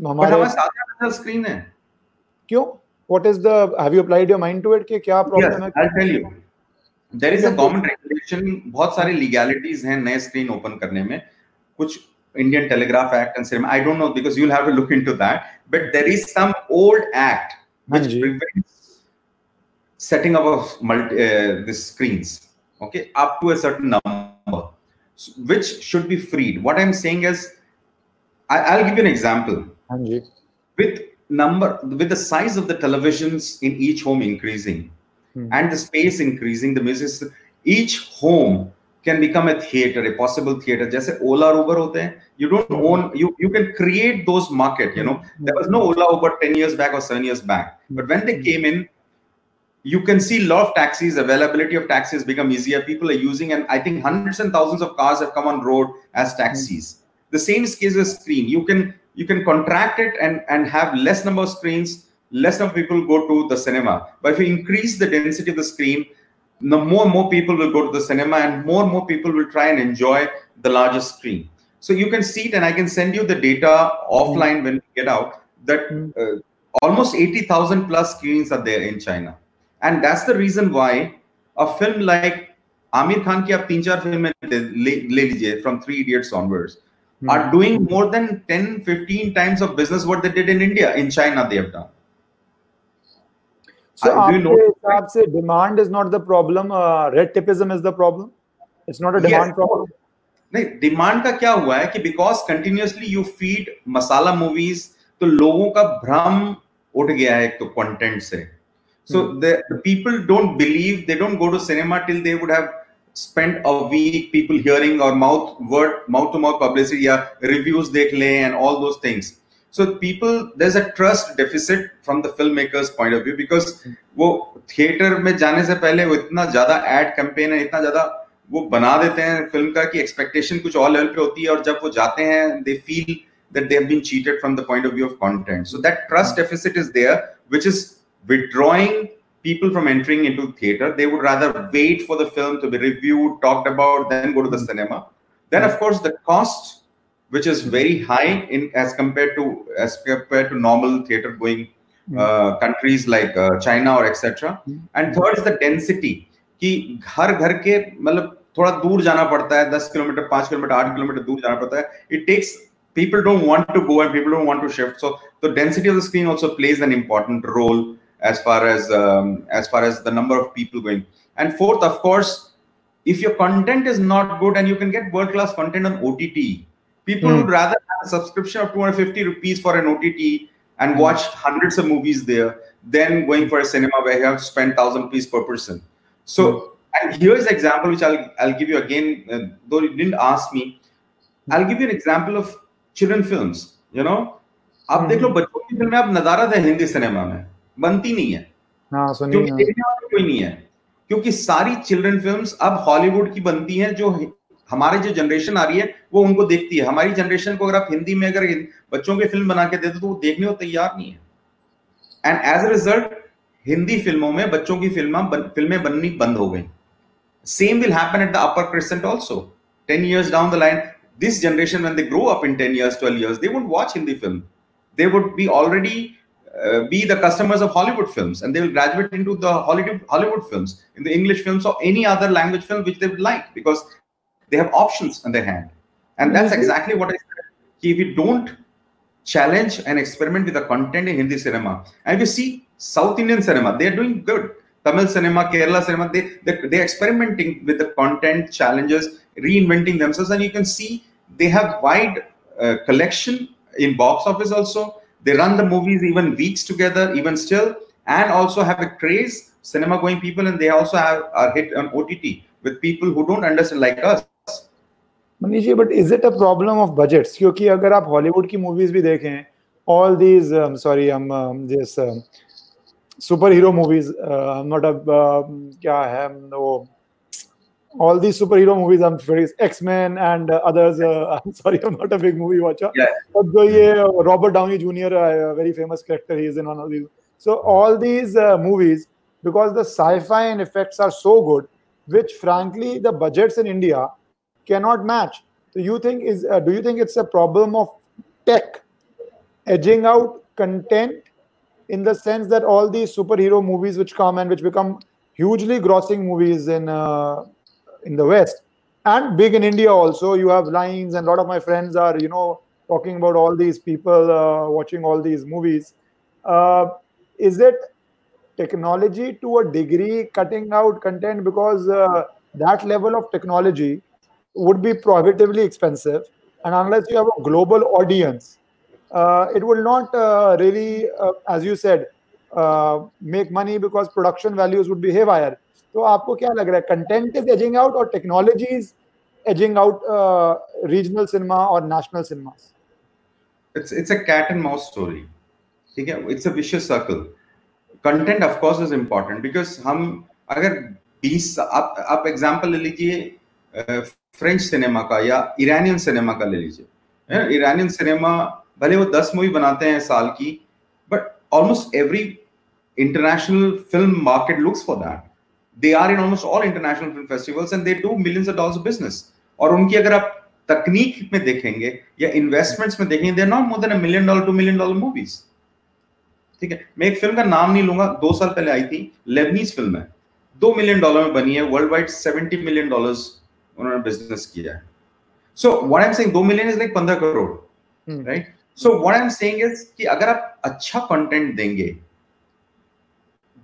हमारे स्क्रीन है क्यों what is the have you applied your mind to it कि क्या प्रॉब्लम yes, है I'll tell you there is a common regulation बहुत सारी लीगैलिटीज हैं नए स्क्रीन ओपन करने में। कुछ Indian telegraph act and I don't know because you have to look into that but there is some old act setting up of multi this okay up to a number which should be freed what I am seeing as I I will give you an example हाँ जी। With number with the size of the televisions in hmm. and the space increasing, the music each home can become a theater, a possible theater. Just Ola Uber hote You don't mm-hmm. own, you, you can create those market, you know. Mm-hmm. There was no Ola Uber 10 years back or 7 years back. But when they came in, you can see a lot of taxis, availability of taxis become easier. People are using, and I think hundreds and thousands of cars have come on road as taxis. The same is case with screen. You can you can contract it and, and have less number of screens, less number of people go to the cinema. But if you increase the density of the screen, the more and more people will go to the cinema and more and more people will try and enjoy the larger screen So you can see it, and I can send you the data offline mm. when we get out that mm. uh, almost 80,000 plus screens are there in China. And that's the reason why a film like Amir Khan ki aap teen char film le, from 3 idiots onwards mm. are doing more than 10 15 times of business what they did in India in China they have done क्या हुआ है लोगों का भ्रम उठ गया है तो कंटेंट से। So the don't believe they don't go to cinema till they would spend a week people hearing और mouth word mouth to mouth publicity या रिव्यूज़ देख लें and all those so people there's a trust deficit from the filmmakers point of view because वो theatre में जाने से पहले वो इतना ज्यादा एड कैंपेन है इतना ज्यादा वो बना देते हैं फिल्म का कि एक्सपेक्टेशन कुछ और लेवल पे होती है और जब वो जाते हैं they feel that they have been cheated from the point of view of content. So that trust deficit is there, which is withdrawing people from entering into theater. They would rather wait for the film to be reviewed, talked about, then go to the cinema. Then, of course, the cost, which is very high in as compared to as compared to normal theater going uh, countries like uh, China or etc. And third is the density. कि हर घर के मतलब थोड़ा दूर जाना पड़ता है दस किलोमीटर पांच किलोमीटर आठ किलोमीटर दूर जाना पड़ता है it takes people don't want to go and people don't want to shift so the density of the screen also plays an important role as far as um, as far as the number of people going and fourth of course if your content is not good and you can get world class content on ott people mm. would rather have a subscription of 250 rupees for an ott and mm. watch hundreds of movies there than going for a cinema where you have to spend 1000 rupees per person so mm. And here's an example which I'll I'll give you again, uh, though you didn't ask me. I'll give you an example of children films. You know, आप देख लो बच्चों की फ़िल्में अब नदारत है Hindi cinema में बनती नहीं है हाँ, क्योंकि देखने वाले कोई नहीं है क्योंकि सारी चिल्ड्रन फिल्म्स अब हॉलीवुड की बनती हैं जो हमारे जो जनरेशन आ रही है, वो उनको देखती है। हमारी जनरेशन को अगर आप हिंदी में अगर बच्चों की फ़िल्म बना के देते तो वो देखने को तैयार नहीं है। And as a result Hindi फ़िल्मों में बच्चों की फ़िल्म फ़िल्में बननी बंद हो गई। Same will happen upper present also ten years down the line this generation when they grow up in ten years twelve years they would watch Hindi film they would be already be the customers of Hollywood film and they will graduate in to Tollywood film in the English film of any other language film which they would like because they have options in their hand. And that's mm-hmm. exactly what I said. If you don't challenge and experiment with the content in Hindi cinema, and you see South Indian cinema, they are doing good. Tamil cinema, Kerala cinema, they, they, they're experimenting with the content challenges, reinventing themselves. And you can see they have wide uh, collection in box office also. They run the movies even weeks together, even still, and also have a craze cinema going people. And they also have are hit on OTT with people who don't understand like us. Manish ji but is it a problem of budgets क्योंकि अगर आप Hollywood की movies भी देखें all these sorry हम this superhero movies not a क्या है वो all these superhero movies I'm very X-Men and uh, others uh, I'm sorry I'm not a big movie watcher yeah. but the yeah, Robert Downey Jr. Uh, very famous character he is in one of these so all these uh, movies because the sci-fi and effects are so good which frankly the budgets in India cannot match so you think is uh, do you think it's a problem of tech edging out content in the sense that all these superhero movies which come and which become hugely grossing movies in uh, in the West and big in India also. You have lines, and a lot of my friends are you know talking about all these people uh, watching all these movies. Uh, is it technology to a degree cutting out content because uh, that level of technology would be prohibitively expensive, and unless you have a global audience uh, it will not uh, really, uh, as you said, make money because production values would be haywire. तो आपको क्या लग रहा है content is ageing out और technology is ageing out regional cinema और national cinemas it's it's a cat and mouse story ठीक है it's a vicious circle content of course is important because हम अगर 20 आप आप एग्जांपल ले लीजिए फ्रेंच सिनेमा का या ईरानियन सिनेमा का ले लीजिए। ईरानियन सिनेमा भले वो दस मूवी बनाते हैं साल की but almost every international film market looks for that they are in almost all international film festivals and they do millions of dollars business और उनकी अगर आप तकनीक में देखेंगे या इन्वेस्टमेंट्स में देखेंगे they not more than million dollar two million dollar movies ठीक है? मैं एक फ़िल्म का नाम नहीं लूँगा, दो साल पहले आई थी लेबनीज फ़िल्म है। दो मिलियन डॉलर में बनी है world wide seventy million dollar उन्होंने बिज़नेस किया है। So what I am saying दो मिलियन इज़ लाइक पंद्रह crore right so what I am saying is कि अगर आप अच्छा कंटेंट देंगे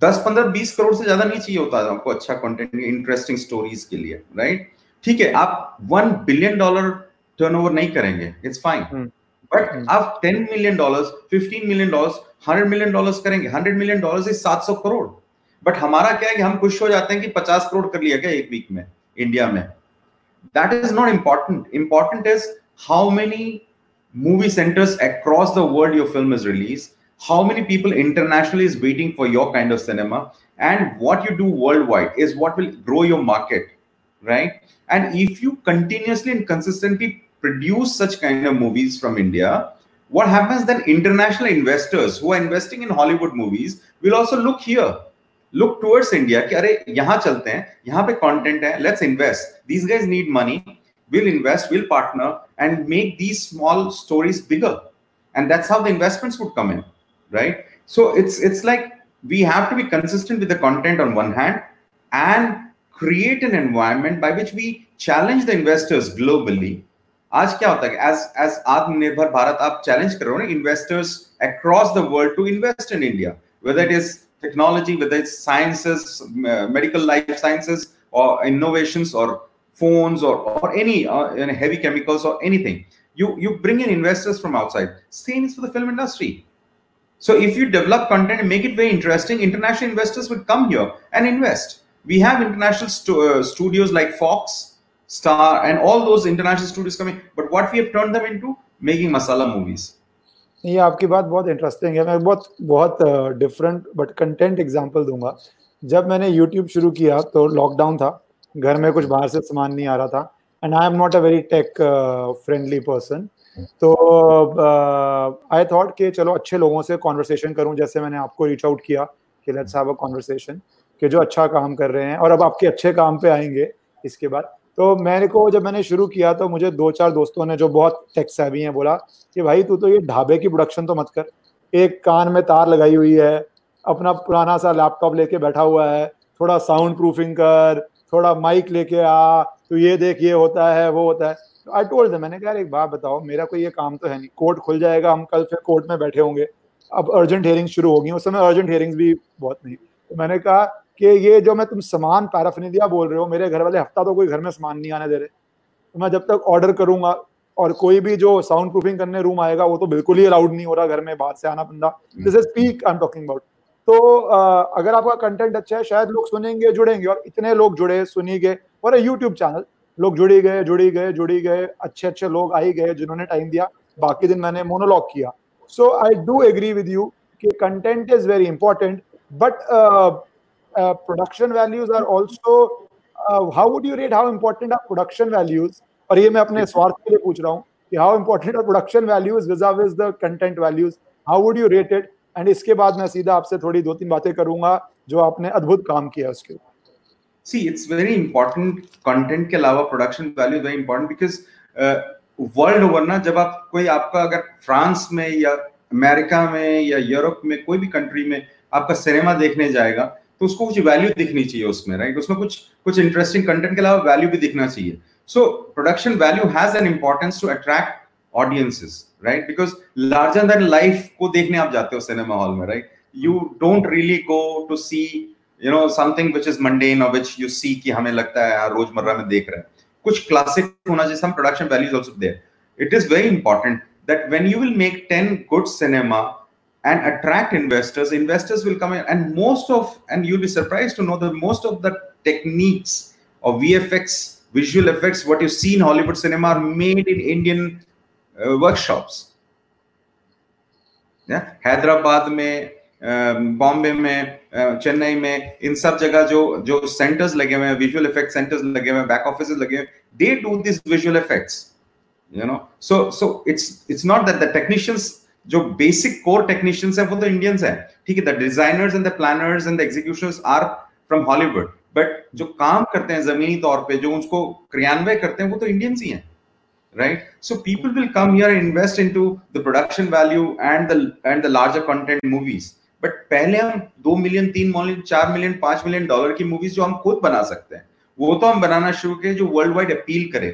दस पंद्रह बीस करोड़ से ज़्यादा नहीं चाहिए होता आपको अच्छा कंटेंट इंटरेस्टिंग स्टोरीज के लिए राइट ठीक है आप वन बिलियन डॉलर टर्नओवर नहीं करेंगे इट्स फाइन बट आप ten million dollar fifteen million dollar hundred million dollar करेंगे हंड्रेड मिलियन डॉलर इज़ सात सौ करोड़। बट हमारा क्या है कि हम खुश हो जाते हैं कि पचास करोड़ कर लिया क्या एक वीक में इंडिया में? that is not important. Important is how many movie centers across the world your film is released how many people internationally is waiting for your kind of cinema and what you do worldwide is what will grow your market right? And if you continuously and consistently produce such kind of movies from india what happens then international investors who are investing in hollywood movies will also look here look towards india कि अरे यहाँ चलते हैं यहाँ पे content है let's invest these guys need money we'll invest we'll partner and make these small stories bigger and that's how the investments would come in right so it's it's like we have to be consistent with the content on one hand and create an environment by which we challenge the investors globally आज क्या होता है as as आत्मनिर्भर भारत आप challenge कर रहे हो ना investors across the world to invest in India whether it is technology whether it's sciences medical life sciences or innovations or phones or, or any uh, heavy chemicals or anything you you bring in investors from outside same is for the film industry so if you develop content and make it very interesting, international investors would come here and invest. We have international uh, studios like Fox, Star, and all those international studios coming. But what we have turned them into making masala movies. ये आपकी बात बहुत interesting है। मैं बहुत बहुत different but content example दूँगा। जब मैंने यूट्यूब शुरू किया तो लॉकडाउन था। घर में कुछ बाहर से सामान नहीं आ रहा था। And I am not a very tech friendly person तो आई थॉट कि चलो अच्छे लोगों से कॉन्वर्सेशन करूँ। जैसे मैंने आपको रीच आउट किया कि लेट्स हैव अ कॉन्वर्सेशन कि जो अच्छा काम कर रहे हैं और अब आपके अच्छे काम पे आएँगे, इसके बाद। तो मेरे को जब मैंने शुरू किया तो मुझे दो चार दोस्तों ने जो बहुत टेक सेवी हैं बोला कि भाई तू तो ये ढाबे की प्रोडक्शन तो मत कर। एक कान में तार लगाई हुई है, अपना पुराना सा लैपटॉप लेके बैठा हुआ है, थोड़ा साउंड प्रूफिंग कर, थोड़ा माइक लेके आ तो ये देख, ये होता है, वो होता है। आई टोल्ड मैंने कहा एक बात बताओ, मेरा कोई ये काम तो है नहीं। कोर्ट खुल जाएगा, हम कल फिर कोर्ट में बैठे होंगे। अब अर्जेंट हेयरिंग शुरू होगी, उस समय अर्जेंट हेयरिंग्स भी बहुत नहीं। तो मैंने कहा कि ये जो मैं तुम सामान पैराफिनिया बोल रहे हो, मेरे घर वाले हफ़्ता तो कोई घर में सामान नहीं आने दे रहे। तो मैं जब तक ऑर्डर करूँगा और कोई भी जो साउंड प्रूफिंग करने रूम आएगा, वो तो बिल्कुल ही अलाउड नहीं हो रहा घर में बाहर से आना बंदा। This is speak I am talking about तो अगर आपका कंटेंट अच्छा है, शायद लोग सुनेंगे, जुड़ेंगे और इतने लोग जुड़े सुनी गए और यूट्यूब चैनल लोग जुड़ी गए जुड़ी गए जुड़ी गए, अच्छे अच्छे लोग आई गए जिन्होंने टाइम दिया, बाकी दिन मैंने मोनोलॉग किया। So I do agree with you कि content is very important but production values are also how would you rate how important are production values और ये मैं अपने स्वार्थ के लिए पूछ रहा हूँ कि how important are production values vis-a-vis is the content values how would you rate it and इसके बाद मैं सीधा आपसे थोड़ी दो तीन बातें करूँगा जो आपने अद्भुत काम किया उसके ऊपर see, it's very important content के अलावा production value very important because world over ना, जब आप कोई आपका अगर फ्रांस में या अमेरिका में या यूरोप में, कोई भी कंट्री में आपका सिनेमा देखने जाएगा तो उसको कुछ वैल्यू दिखनी चाहिए उसमें राइट उसमें कुछ कुछ इंटरेस्टिंग कंटेंट के अलावा वैल्यू भी दिखना चाहिए। So production value has an importance to attract audiences right because larger than life को देखने आप जाते हो सिनेमा हॉल में right you don't really go to see you know something which is mundane और व्हिच यू सी कि हमें लगता है रोज़मर्रा में देख रहे हैं। कुछ क्लासिक होना चाहिए some production values there it is very important that when you will make 10 good cinema and attract investors investors will come in and most of and you'll be surprised to know that most of the techniques of vfx visual effects what you see in hollywood cinema are made in indian uh, workshops yeah hyderabad mein Bombay में चेन्नई में इन सब जगह जो जो centres लगे हुए हैं visual effect centres लगे हुए हैं बैक ऑफिस लगे हुए they do this visual effects you know so so it's it's not that the technicians जो बेसिक कोर टेक्नीशियंस है, वो तो इंडियंस हैं। ठीक है the designers and the planners and the executions are from Hollywood but जो काम करते हैं जमीनी तौर पे, जो उसको क्रियान्वय करते हैं, वो तो इंडियंस ही हैं, right? So people will come here and invest into the production value and and the larger content movies. But पहले हम दो मिलियन तीन मिलियन चार मिलियन पाँच मिलियन डॉलर की मूवीज़ जो हम खुद बना सकते हैं, वो तो हम बनाना शुरू किए जो वर्ल्ड वाइड अपील करे।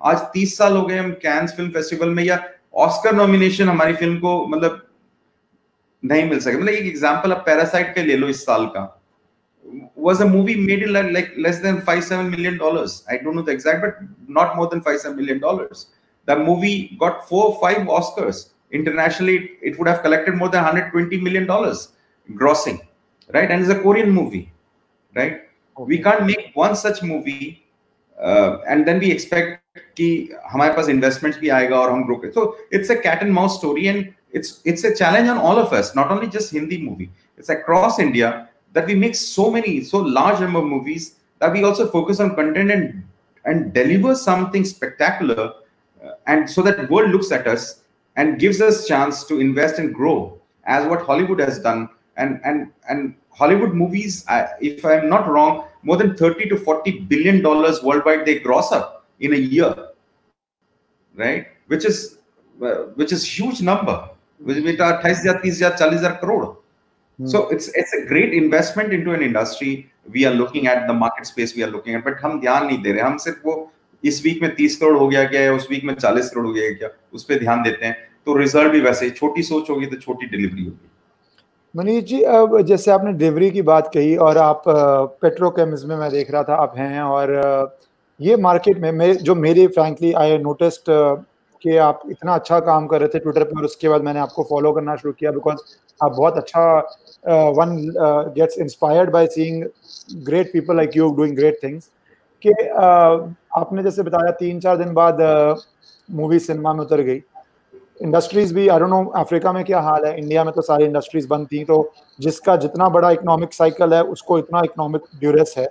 आज तीस साल हो गए हम कैंस फ़िल्म फेस्टिवल में या ऑस्कर नॉमिनेशन हमारी फ़िल्म को मतलब नहीं मिल सके मतलब एक एग्जांपल अब पैरासाइट का ले लो इस साल का was a movie made in like, like less than five seven million dollars i don't know the exact but not more than five seven million dollars the movie got four five oscars internationally it would have collected more than 120 million dollars grossing right and it's a korean movie right okay. we can't make one such movie uh, and then we expect कि हमारे पास investments भी आएगा और हम grow करें so it's a cat and mouse story and it's it's a challenge on all of us not only just hindi movie it's across india that we make so many so large number of movies that we also focus on content and and deliver something spectacular uh, and so that world looks at us and gives us chance to invest and grow as what hollywood has done and and and hollywood movies uh, if i'm not wrong more than 30 to 40 billion dollars worldwide they gross up in a year, right? Which is uh, which is huge number. Which are crore. Hmm. So it's it's a great investment into an industry. We are looking at the market space we are looking at, but हम ध्यान नहीं दे रहे हम सिर्फ़ वो इस week में तीस करोड़ हो गया क्या है उस वीक में चालीस करोड़ हो गया क्या उस पर ध्यान देते हैं तो रिज़ल्ट भी वैसे छोटी सोच होगी तो छोटी डिलीवरी होगी मनीष जी अब जैसे आपने डिलीवरी की बात कही और आप पेट्रोकेमिज्म में मैं देख रहा था आप हैं और ये मार्केट में मैं जो मेरी फ्रैंकली आई नोटिस्ड कि आप इतना अच्छा काम कर रहे थे ट्विटर पर उसके बाद मैंने आपको फॉलो करना शुरू किया बिकॉज़ आप बहुत अच्छा one gets inspired by seeing great people like you doing great things कि uh, आपने जैसे बताया तीन चार दिन बाद मूवी uh, सिनेमा में उतर गई। इंडस्ट्रीज़ भी आई डोंट नो अफ्रीका में क्या हाल है इंडिया में तो सारी इंडस्ट्रीज़ बंद थी तो जिसका जितना बड़ा इकोनॉमिक साइकिल है उसको इतना इकोनॉमिक ड्यूरेस है।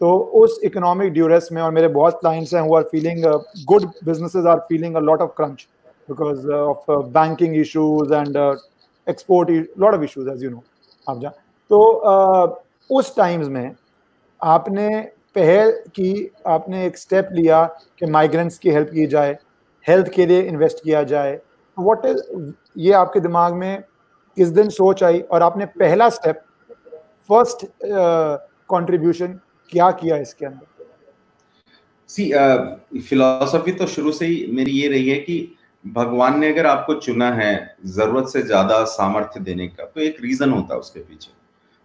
तो उस इकोनॉमिक ड्यूरेस में और मेरे बहुत क्लाइंट्स हैं who are feeling good businesses are feeling a lot of crunch because of banking issues and export lot of issues as you know आप जा तो uh, उस टाइम्स में आपने पहल की आपने एक स्टेप लिया कि माइग्रेंट्स की हेल्प की जाए हेल्थ के लिए इन्वेस्ट किया जाए। व्हाट इज़ ये आपके दिमाग में किस दिन सोच आई और आपने पहला स्टेप फ़र्स्ट कंट्रीब्यूशन क्या किया इसके अंदर? सी फिलोसफी uh, तो शुरू से ही मेरी ये रही है कि भगवान ने अगर आपको चुना है ज़रूरत से ज़्यादा सामर्थ्य देने का तो एक रीजन होता है उसके पीछे।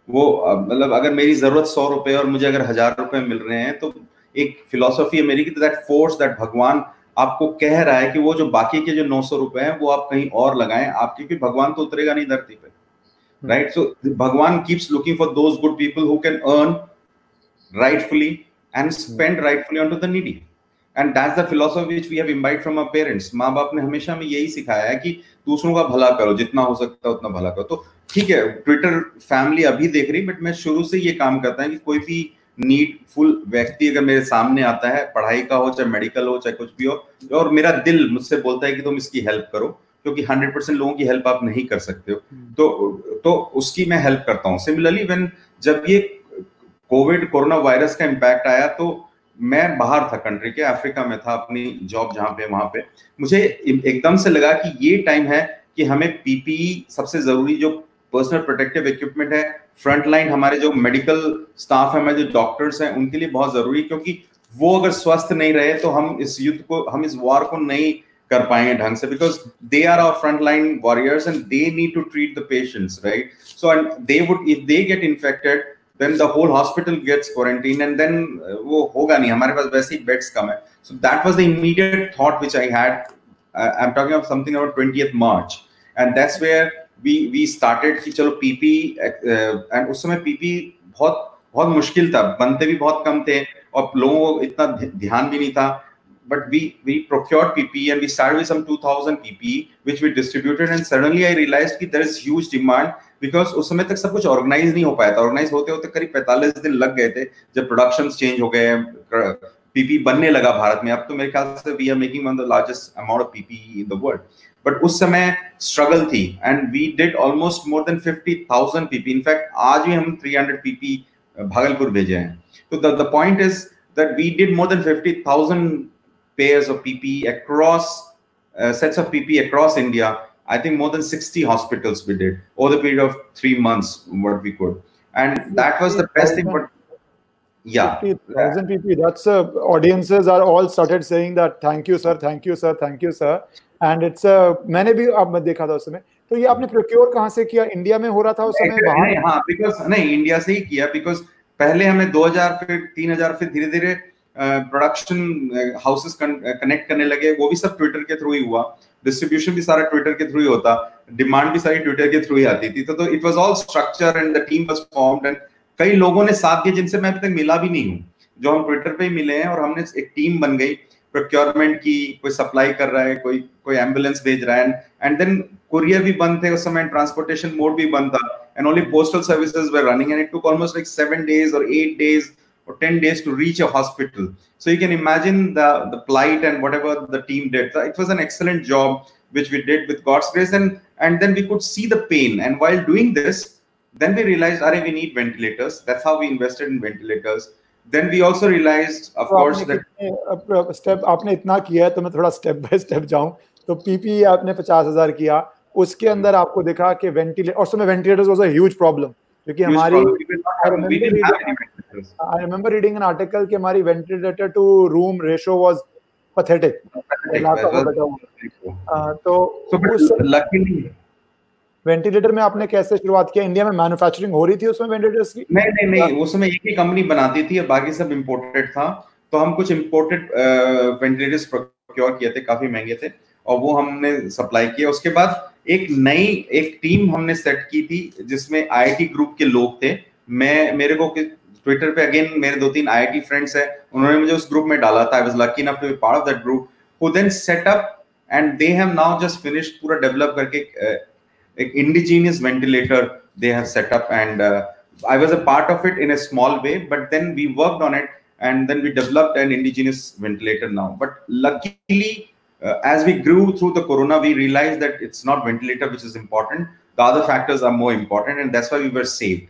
वो मतलब अगर मेरी ज़रूरत सौ रुपए और मुझे अगर हज़ार रुपए मिल रहे हैं तो एक फिलोसफी है मेरी की दैट फोर्स दैट भगवान आपको कह रहा है कि वो जो बाकी के जो नौ सौ रुपए हैं वो आप कहीं और लगाएँ आप क्योंकि भगवान तो उतरेगा नहीं धरती पे राइट सो भगवान keeps looking for those good people who can earn rightfully and spend rightfully onto the needy. And that's the philosophy which we have imbibed from our parents. माँ बाप ने हमेशा हमें यही सिखाया है कि दूसरों का भला करो जितना हो सकता है उतना भला करो। तो ठीक है ट्विटर फैमिली अभी देख रही बट मैं शुरू से ये काम करता है कि कोई भी नीडफुल व्यक्ति अगर मेरे सामने आता है पढ़ाई का हो चाहे मेडिकल हो चाहे कुछ भी हो और मेरा दिल मुझसे बोलता है कि तुम इसकी हेल्प करो क्योंकि हंड्रेड परसेंट लोगों की हेल्प आप नहीं कर सकते हो। तो तो उसकी मैं हेल्प करता हूँ। सिमिलरली वेन जब ये कोविड कोरोना वायरस का इम्पैक्ट आया तो मैं बाहर था कंट्री के, अफ्रीका में था अपनी जॉब जहाँ पे, वहाँ पे। मुझे एकदम से लगा कि ये टाइम है कि हमें पीपीई सबसे ज़रूरी जो पर्सनल प्रोटेक्टिव इक्विपमेंट है फ्रंट लाइन हमारे जो मेडिकल स्टाफ है, हमारे जो डॉक्टर्स हैं, उनके लिए बहुत ज़रूरी क्योंकि वो अगर स्वस्थ नहीं रहे तो हम इस युद्ध को, हम इस वॉर को नहीं कर पाएँगे ढंग से because they are our front line warriors and they need to treat the patients right so and they would if they get infected then the whole hospital gets quarantined and then uh, वो होगा नहीं हमारे पास वैसे ही beds कम है so that was the immediate thought which I had uh, I'm talking of something about 20th March and that's where we we started कि चलो पीपी uh, and उस समय पीपी बहुत बहुत मुश्किल था बनते भी बहुत कम थे और लोगों को इतना ध्यान भी नहीं था but we we procured PPE and we started with some 2000 PPE which we distributed and suddenly I realized that there is huge demand because उस समय तक सब कुछ ऑर्गेनाइज नहीं हो पाया था। ऑर्गेनाइज होते होते करीब पैंतालीस दिन लग गए थे जब प्रोडक्शन चेंज हो गए पीपी बनने लगा भारत में। अब तो मेरे ख्याल से we are making one the largest amount of PP in the world but उस समय स्ट्रगल थी and we did almost more than fifty thousand PP in fact आज भी हम थ्री हंड्रेड पीपी भागलपुर भेजे हैं। तो the point is that we did more than fifty thousand of PPE across uh, sets of PPE across India. I think more than 60 hospitals we did over the period of three months, what we could. And that was the best thing. But yeah 50000 pp that's uh, audiences are all started saying that thank you sir thank you sir thank you sir and it's uh, मैंने भी अब मैं देखा था उस समय तो ये आपने प्रोक्योर कहाँ से किया इंडिया में हो रहा था उस समय नहीं हाँ बिकॉज नहीं इंडिया से ही किया बिकॉज पहले हमें 2000 फिर 3000 फिर धीरे धीरे प्रोडक्शन हाउसेस कनेक्ट करने लगे वो भी सब ट्विटर के थ्रू ही हुआ डिस्ट्रीब्यूशन भी सारा ट्विटर के थ्रू ही होता डिमांड भी सारी ट्विटर के थ्रू ही आती थी तो it was all structure and the team was formed and कई लोगों ने साथ दिया जिनसे मैं अभी तक मिला भी नहीं हूँ। जो हम ट्विटर पे ही मिले हैं और हमने एक टीम बन गई प्रोक्योरमेंट की, कोई सप्लाई कर रहा है, कोई कोई एंबुलेंस भेज रहा है एंड देन कुरियर भी बंद थे उस समय ट्रांसपोर्टेशन मोड भी बंद था and only postal services were running and it took almost like seven days और eight days or 10 days to reach a hospital so you can imagine the the plight and whatever the team did it was an excellent job which we did with god's grace and and then we could see the pain and while doing this then we realized, Are, we need ventilators. That's how we invested in ventilators. Then we also realized, of so course, that step आपने इतना किया है तो मैं थोड़ा step by step जाऊं तो PP आपने पचास हजार किया उसके अंदर आपको दिखा कि वेंटिलेटर और समय ventilators was a huge problem क्योंकि हमारी I remember reading an article कि हमारी ventilator to room ratio was pathetic तो लकीली वेंटिलेटर में आपने कैसे शुरुआत किया? इंडिया में मैन्युफैक्चरिंग हो रही थी उसमें वेंटिलेटर्स की? नहीं नहीं नहीं उस समय एक ही कंपनी बनाती थी बाकी सब इंपोर्टेड था। तो हम कुछ इंपोर्टेड वेंटिलेटर्स प्रोक्योर किए थे काफ़ी महँगे थे और वो हमने सप्लाई किया। उसके बाद एक नई एक टीम हमने सेट की थी जिसमें आईआईटी ग्रुप के लोग थे मैं मेरे को ट्विटर पे अगेन मेरे दो तीन आईआईटी फ्रेंड्स हैं उन्होंने मुझे उस ग्रुप में डाला था I was lucky enough to be part of that group who then set up and they have now just finished पूरा डेवलप करके indigenous ventilator they have set up and uh, i was a part of it in a small way but then we worked on it and then we developed an indigenous ventilator now but luckily uh, as we grew through the corona we realized that it's not ventilator which is important the other factors are more important and that's why we were saved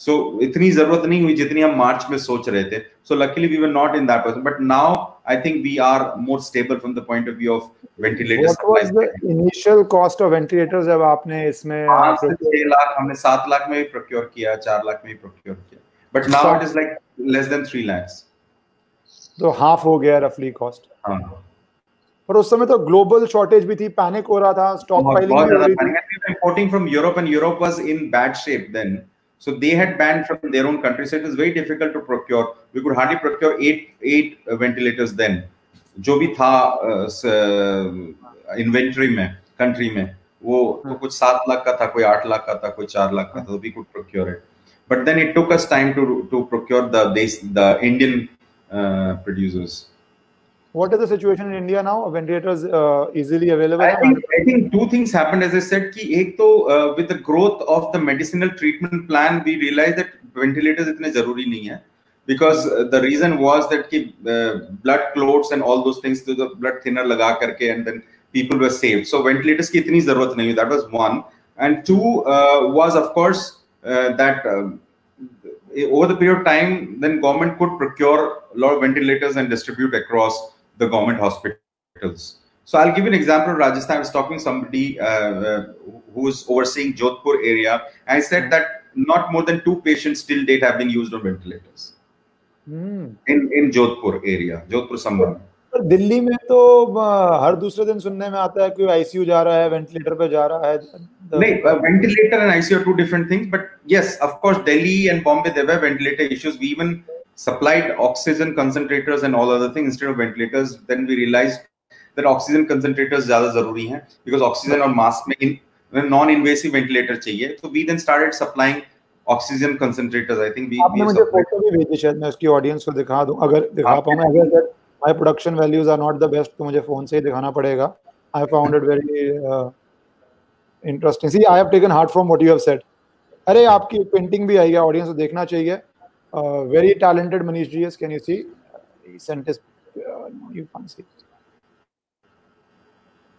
so इतनी जरूरत नहीं हुई जितनी हम मार्च में सोच रहे थे so luckily we were not in that position but now i think we are more stable from the point of view of ventilators what was the initial cost of ventilators जब आपने इसमें 5 से 6 लाख हमने 7 लाख में भी प्रोक्योर किया 4 लाख में भी प्रोक्योर किया but now it is like less than 3 lakhs तो हाफ हो गया रफली कॉस्ट हाँ पर उस समय तो ग्लोबल शॉर्टेज भी थी पैनिक हो रहा था stock piling importing from Europe and Europe was in bad shape then So they had banned from their own country. So it was very difficult to procure. We could hardly procure eight eight ventilators then. जो भी था inventory में country में वो तो कुछ सात लाख का था कोई आठ लाख का था कोई चार लाख का था तो we could procure it but then it took us time to to procure the the Indian uh, producers. What is the situation in India now? Ventilators uh, easily available? I think, I think two things happened. As I said, ki ek to, uh, with the growth of the medicinal treatment plan, we realized that ventilators itne zaruri nahi. Because uh, the reason was that ki, uh, blood clots and all those things to the blood thinner laga karke and then people were saved. So ventilators ki itni zarurat nahi That was one. And two uh, was of course uh, that over the period of time, then government could procure a lot of ventilators and distribute across the government hospitals. So I'll give you an example of Rajasthan. I was talking to somebody uh, uh, who's overseeing Jodhpur area, and I said that not more than two patients till date have been used on ventilators mm. in in Jodhpur area, Jodhpur Sambhal. Delhi में तो हर दूसरे दिन सुनने में आता है कि आईसीयू जा रहा है वेंटिलेटर पे जा रहा है नहीं ventilator and ICU are two different things but yes of course Delhi and Bombay there were ventilator issues we even supplied oxygen concentrators and all other things instead of ventilators then we realized that oxygen concentrators ज़्यादा ज़रूरी हैं because oxygen और mask में in, non invasive ventilator चाहिए so we then started supplying oxygen concentrators I think we आपने मुझे photo भी भेजी शायद मैं उसकी ऑडियंस को दिखा दूँ अगर दिखा पाऊँ अगर sir my production values are not the best तो मुझे फ़ोन से ही दिखाना पड़ेगा I found it very interesting see I have taken heart from what you have said अरे आपकी पेंटिंग भी आई है ऑडियंस को देखना चाहिए uh, very talented Manish GS. Can you see? He sent his, uh, you can't see.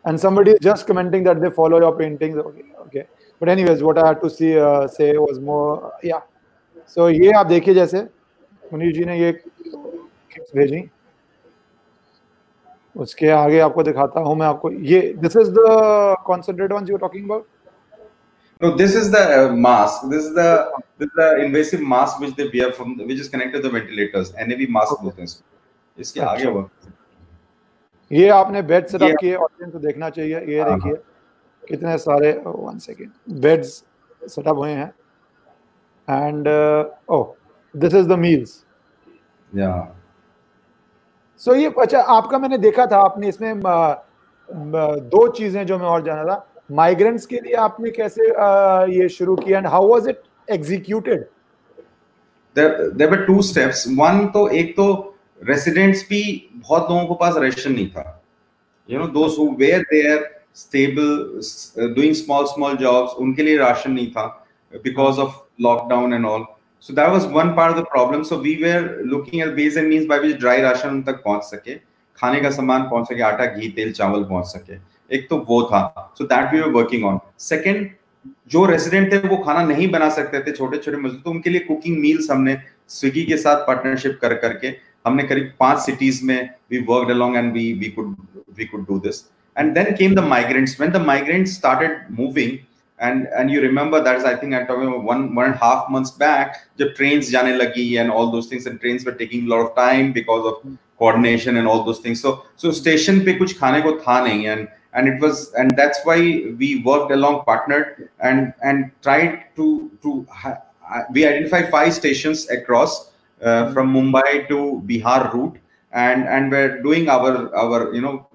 And somebody is just commenting that they follow your paintings. Okay, okay. But anyways, what I had to see uh, say was more, yeah. So ये आप देखिए जैसे मुनीर जी ने ये भेजी उसके आगे आपको दिखाता हूँ मैं आपको ये this is the concentrate one you talking about No, this is the uh, mask. This is the this is the invasive mask which they wear from which is connected to the ventilators. NAV mask बोलते हैं इसको. इसके अच्छा. आगे वो. ये आपने bed setup किए ऑडियंस को देखना चाहिए ये हाँ, देखिए हाँ। कितने सारे वन सेकेंड बेड्स सेटअप हुए हैं and oh this is the meals या सो ये अच्छा आपका मैंने देखा था आपने इसमें दो चीज़ें जो मैं और जाना था माइग्रेंट्स के लिए आपने कैसे ये शुरू किया and how was it executed there were two steps one तो एक तो रेसिडेंट्स भी बहुत लोगों के पास रेशन नहीं था। You know those who were there stable doing small small jobs उनके लिए राशन नहीं था because of lockdown and all so was one part of the problem. So we were looking at ways and means by which dry ration उन तक पहुँच सके, खाने का सामान पहुँच सके, आटा, घी, तेल, चावल पहुँच सके। एक तो वो था so that we working on second जो रेजिडेंट थे, वो खाना नहीं बना सकते थे छोटे छोटे मजदूर तो उनके लिए कुकिंग मील्स हमने स्विगी के साथ पार्टनरशिप कर, करके हमने करीब पाँच सिटीज़ में we work along and we we could we could do this and then came the migrants when the migrants started moving and and you remember that is I think I talking one one and half months back जब trains जाने लगी and all those things and trains were taking lot of time because of coordination and all those things so so station पे कुछ खाने को था नहीं and and it was and that's why we worked along partnered and and tried to to we identify five stations across uh, mm-hmm. from mumbai to bihar route. And and we're doing our our you know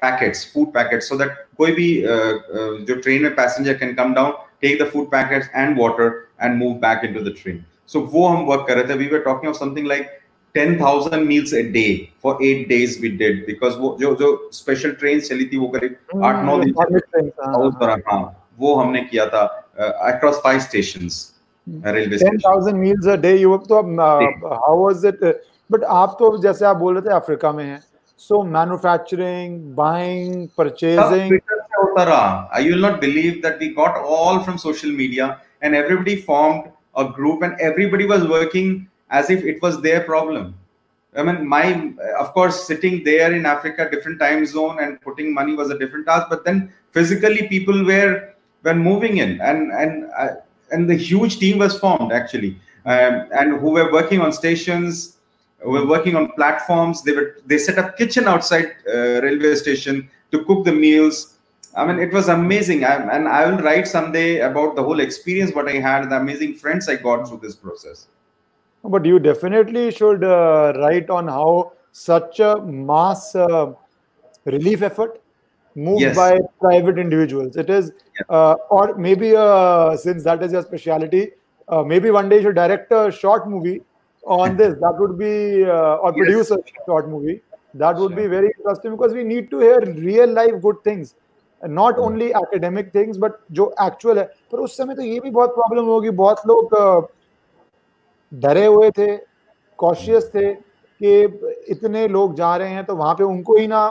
packets food packets so that koi bhi uh, uh, the train mein passenger can come down take the food packets and water and move back into the train. So wo hum work kar rahe the we were talking of something like 10,000 meals a day for eight days we did because वो जो जो special train चली थी वो करीब आठ नौ दिन उस दौरान हाँ वो हमने किया था across five stations railway ten thousand meals a day you तो हाउ वाज इट बट आप तो जैसे आप बोल रहे थे अफ्रीका में हैं So manufacturing, buying, purchasing. You will not believe that we got all from social media and everybody formed a group and everybody was working as if it was their problem. I mean, my, of course, sitting there in Africa, different time zone and putting money was a different task. But then physically people were, were moving in and, and, uh, and the huge team was formed actually. Um, and who were working on stations, were working on platforms. They were they set up kitchen outside uh, railway station to cook the meals. I mean, it was amazing. I, and I will write someday about the whole experience what I had, the amazing friends I got through this process But you definitely should uh, write on how such a mass uh, relief effort moved yes. by private individuals. It is, uh, or maybe uh, since that is your specialty, uh, maybe one day you should direct a short movie on this. That would be uh, or produce a short movie. That would be very interesting because we need to hear real life good things. Not only academic things but जो actual है पर उस समय तो ये भी बहुत problem होगी बहुत लोग डरे हुए थे कॉशियस थे कि इतने लोग जा रहे हैं तो वहाँ पे उनको ही ना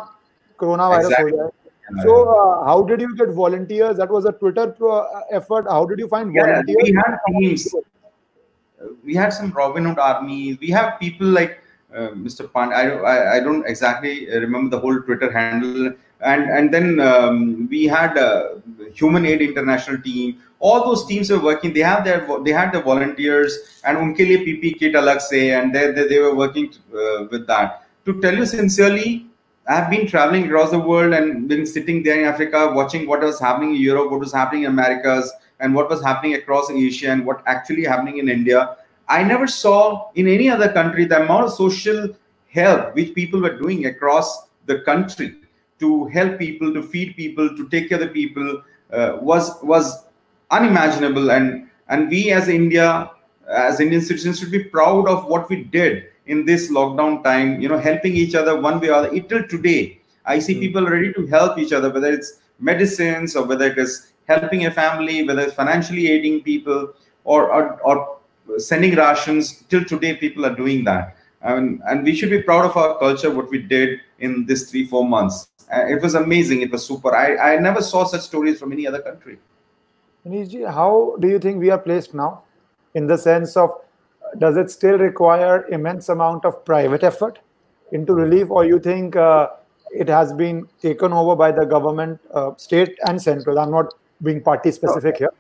कोरोना वायरस exactly. हो जाए So, uh, how did you get volunteers? That was a Twitter pro- effort. How did you find volunteers? Yeah, we had teams we had some Robin Hood army. We have people like uh, Mr. Pand. I, I, I don't exactly remember the whole Twitter handle. And and then um, we had a Human Aid International team. All those teams were working. They have their they had the volunteers and unke liye PP kit alag se, and they, they, they were working uh, with that. To tell you sincerely, I've been traveling across the world and been sitting there in Africa, watching what was happening in Europe, what was happening in Americas, and what was happening across Asia and what actually happening in India. I never saw in any other country the amount of social help which people were doing across the country to help people, to feed people, to take care of the people uh, was was unimaginable. And and we as India, as Indian citizens, should be proud of what we did in this lockdown time. You know, helping each other one way or other. Till today, I see mm. people ready to help each other, whether it's medicines or whether it is helping a family, whether it's financially aiding people or, or, or sending rations. Till today, people are doing that. And, and we should be proud of our culture, what we did in this three, four months. Uh, it was amazing. It was super. I, I never saw such stories from any other country. Anishji, how do you think we are placed now? In the sense of, does it still require immense amount of private effort into relief, or you think uh, it has been taken over by the government, uh, state and central. I'm not being party specific okay. here.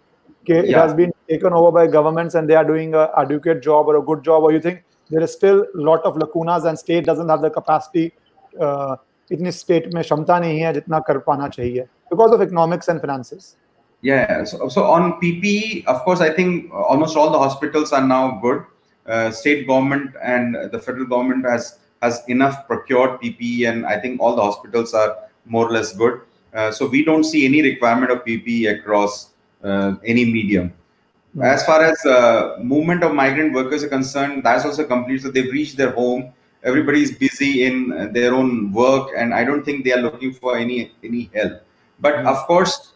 Okay, yeah. It has been taken over by governments and they are doing a adequate job or a good job, or you think there is still a lot of lacunas and state doesn't have the capacity uh, इतनी state में क्षमता नहीं है जितना कर पाना चाहिए because of economics and finances yeah so, so on ppe of course i think almost all the hospitals are now good. Uh, state government and the federal government has has enough procured ppe and i think all the hospitals are more or less good. Uh, so we don't see any requirement of ppe across uh, any medium. Mm-hmm. as far as uh, movement of migrant workers are concerned that's also complete. So they've reached their home. Everybody is busy in their own work and i don't think they are looking for any any help. But mm-hmm. of course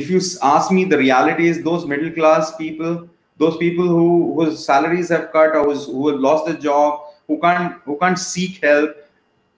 if you ask me the reality is those middle class people those people who whose salaries have cut or who have lost their job who can't who can't seek help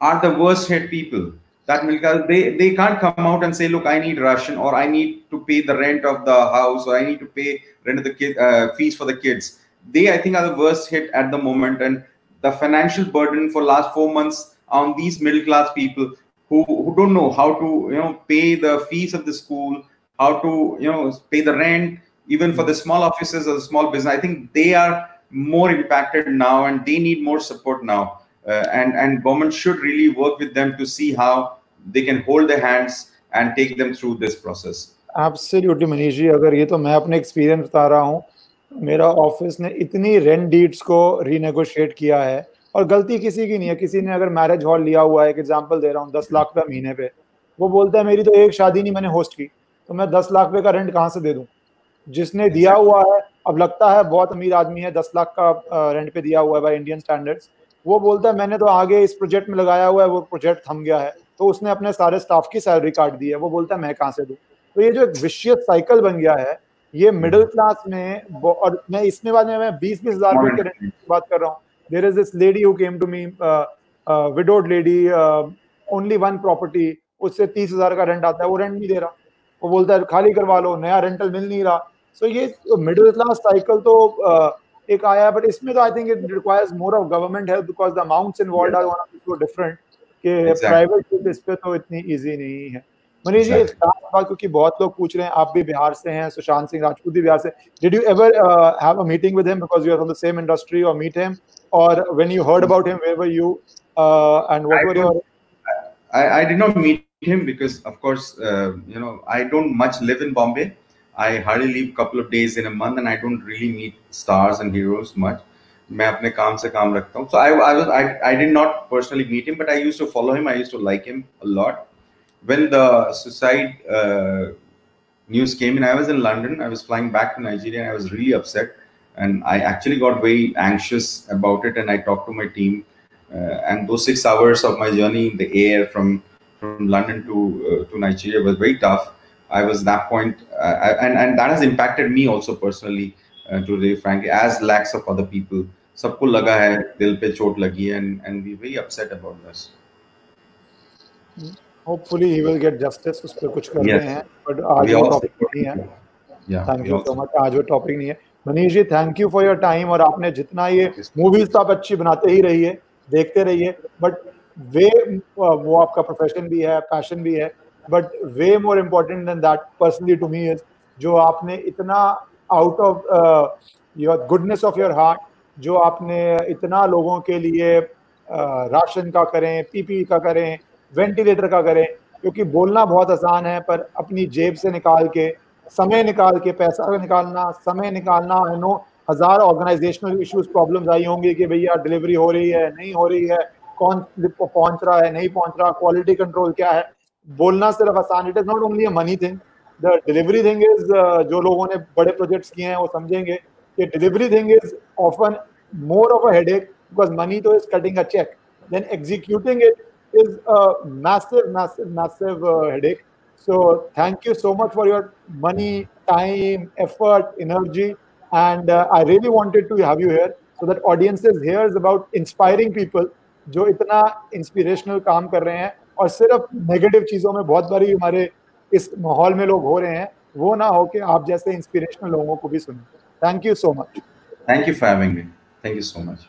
are the worst hit people. That middle class they they can't come out and say look i need ration or i need to pay the rent of the house or i need to pay rent of the kid uh, fees for the kids. They i think are the worst hit at the moment. And the financial burden for last four months on these middle class people who, who don't know how to you know pay the fees of the school how to you know pay the rent even for the small offices or the small business i think they are more impacted now and they need more support now uh, and and government should really work with them to see how they can hold their hands and take them through this process absolutely Manish ji अगर ये तो मैं अपने experience बता रहा हूँ मेरा office ने इतनी रेंट डीड्स को रीनेगोशिएट किया है और गलती किसी की नहीं है किसी ने अगर मैरिज हॉल लिया हुआ है एक एग्ज़ाम्पल दे रहा हूँ दस लाख रुपये महीने पे वो बोलता है मेरी तो एक शादी नहीं मैंने होस्ट की तो मैं दस लाख रुपए का रेंट कहाँ से दे दूँ? जिसने दिया हुआ है अब लगता है बहुत अमीर आदमी है दस लाख का रेंट पे दिया हुआ है बाई इंडियन स्टैंडर्ड्स वो बोलता है मैंने तो आगे इस प्रोजेक्ट में लगाया हुआ है वो प्रोजेक्ट थम गया है। तो उसने अपने सारे स्टाफ की सैलरी काट दी है। वो बोलता है मैं कहाँ से दूँ? तो ये जो एक विशियस साइकिल बन गया है ये मिडिल क्लास में और मैं इसमें बाद में मैं बीस बीस हज़ार रुपए के रेंट की बात कर रहा हूँ। There is this lady who came to me widowed lady only one property उससे तीस हज़ार का रेंट आता है वो रेंट नहीं दे रहा। वो बोलता है खाली करवा लो नया रेंटल मिल नहीं रहा. सो so ये मिडिल क्लास साइकिल तो एक आया बट इसमें तो I think it requires more of government help because the amounts involved are one different कि प्राइवेट इस पे तो इतनी इजी नहीं है। मनीष जी बात क्योंकि बहुत लोग पूछ रहे हैं आप भी बिहार से हैं सुशांत सिंह राजपूत भी बिहार से did you ever have a meeting with him because you are from the same industry और मीट हिम और when you heard about him where were you and what were your I, I did not meet him because, of course, uh, you know, I don't much live in Bombay. I hardly leave a couple of days in a month, and I don't really meet stars and heroes much. मैं अपने काम से काम रखता हूँ. So I, I was, I, I did not personally meet him, but I used to follow him. I used to like him a lot. when the suicide uh, news came in, I was in London. I was flying back to Nigeria, and I was really upset. And I actually got very anxious about it. And I talked to my team. Uh, and those six hours of my journey in the air from from London to uh, to Nigeria was very tough. I was that point, uh, and and that has impacted me also personally. Uh, today, frankly, as lakhs of other people, सबको लगा है दिल पे चोट लगी है and and we very upset about this. Hopefully he will get justice उस पर कुछ कर रहे हैं बट आज वो टॉपिक नहीं है थैंक यू सो मच आज वो टॉपिक नहीं है Manish ji thank you for your time और आपने जितना ये मूवीज तो आप अच्छी बनाते ही रहिए देखते रहिए बट वे वो आपका प्रोफेशन भी है पैशन भी है but way more important than that personally to me is जो आपने इतना out of your goodness of your heart जो आपने इतना लोगों के लिए uh, राशन का करें पीपी का करें वेंटिलेटर का करें क्योंकि बोलना बहुत आसान है पर अपनी जेब से निकाल के समय निकाल के पैसा निकालना समय निकालना नो हज़ार ऑर्गेनाइजेशनल इश्यूज़ प्रॉब्लम्स आई होंगी कि भैया डिलीवरी हो रही है नहीं हो रही है कौन पहुँच रहा है, नहीं पहुँच रहा क्वालिटी कंट्रोल क्या है? बोलना सिर्फ़ आसान it is not only money thing the delivery thing is जो लोगों ने बड़े प्रोजेक्ट्स किए हैं, वो समझेंगे कि delivery thing is often more of a headache because money तो is cutting a cheque then executing it is a massive massive massive headache so thank you so much for your money time effort energy and I really wanted to have you here so that audience is hears about inspiring people जो इतना inspirational काम कर रहे हैं और सिर्फ़ negative चीज़ों में बहुत बारी हमारे इस माहौल में लोग हो रहे हैं, वो ना हो कि आप जैसे इंस्पिरेशनल लोगों को भी सुने। Thank you so much thank you for having me thank you so much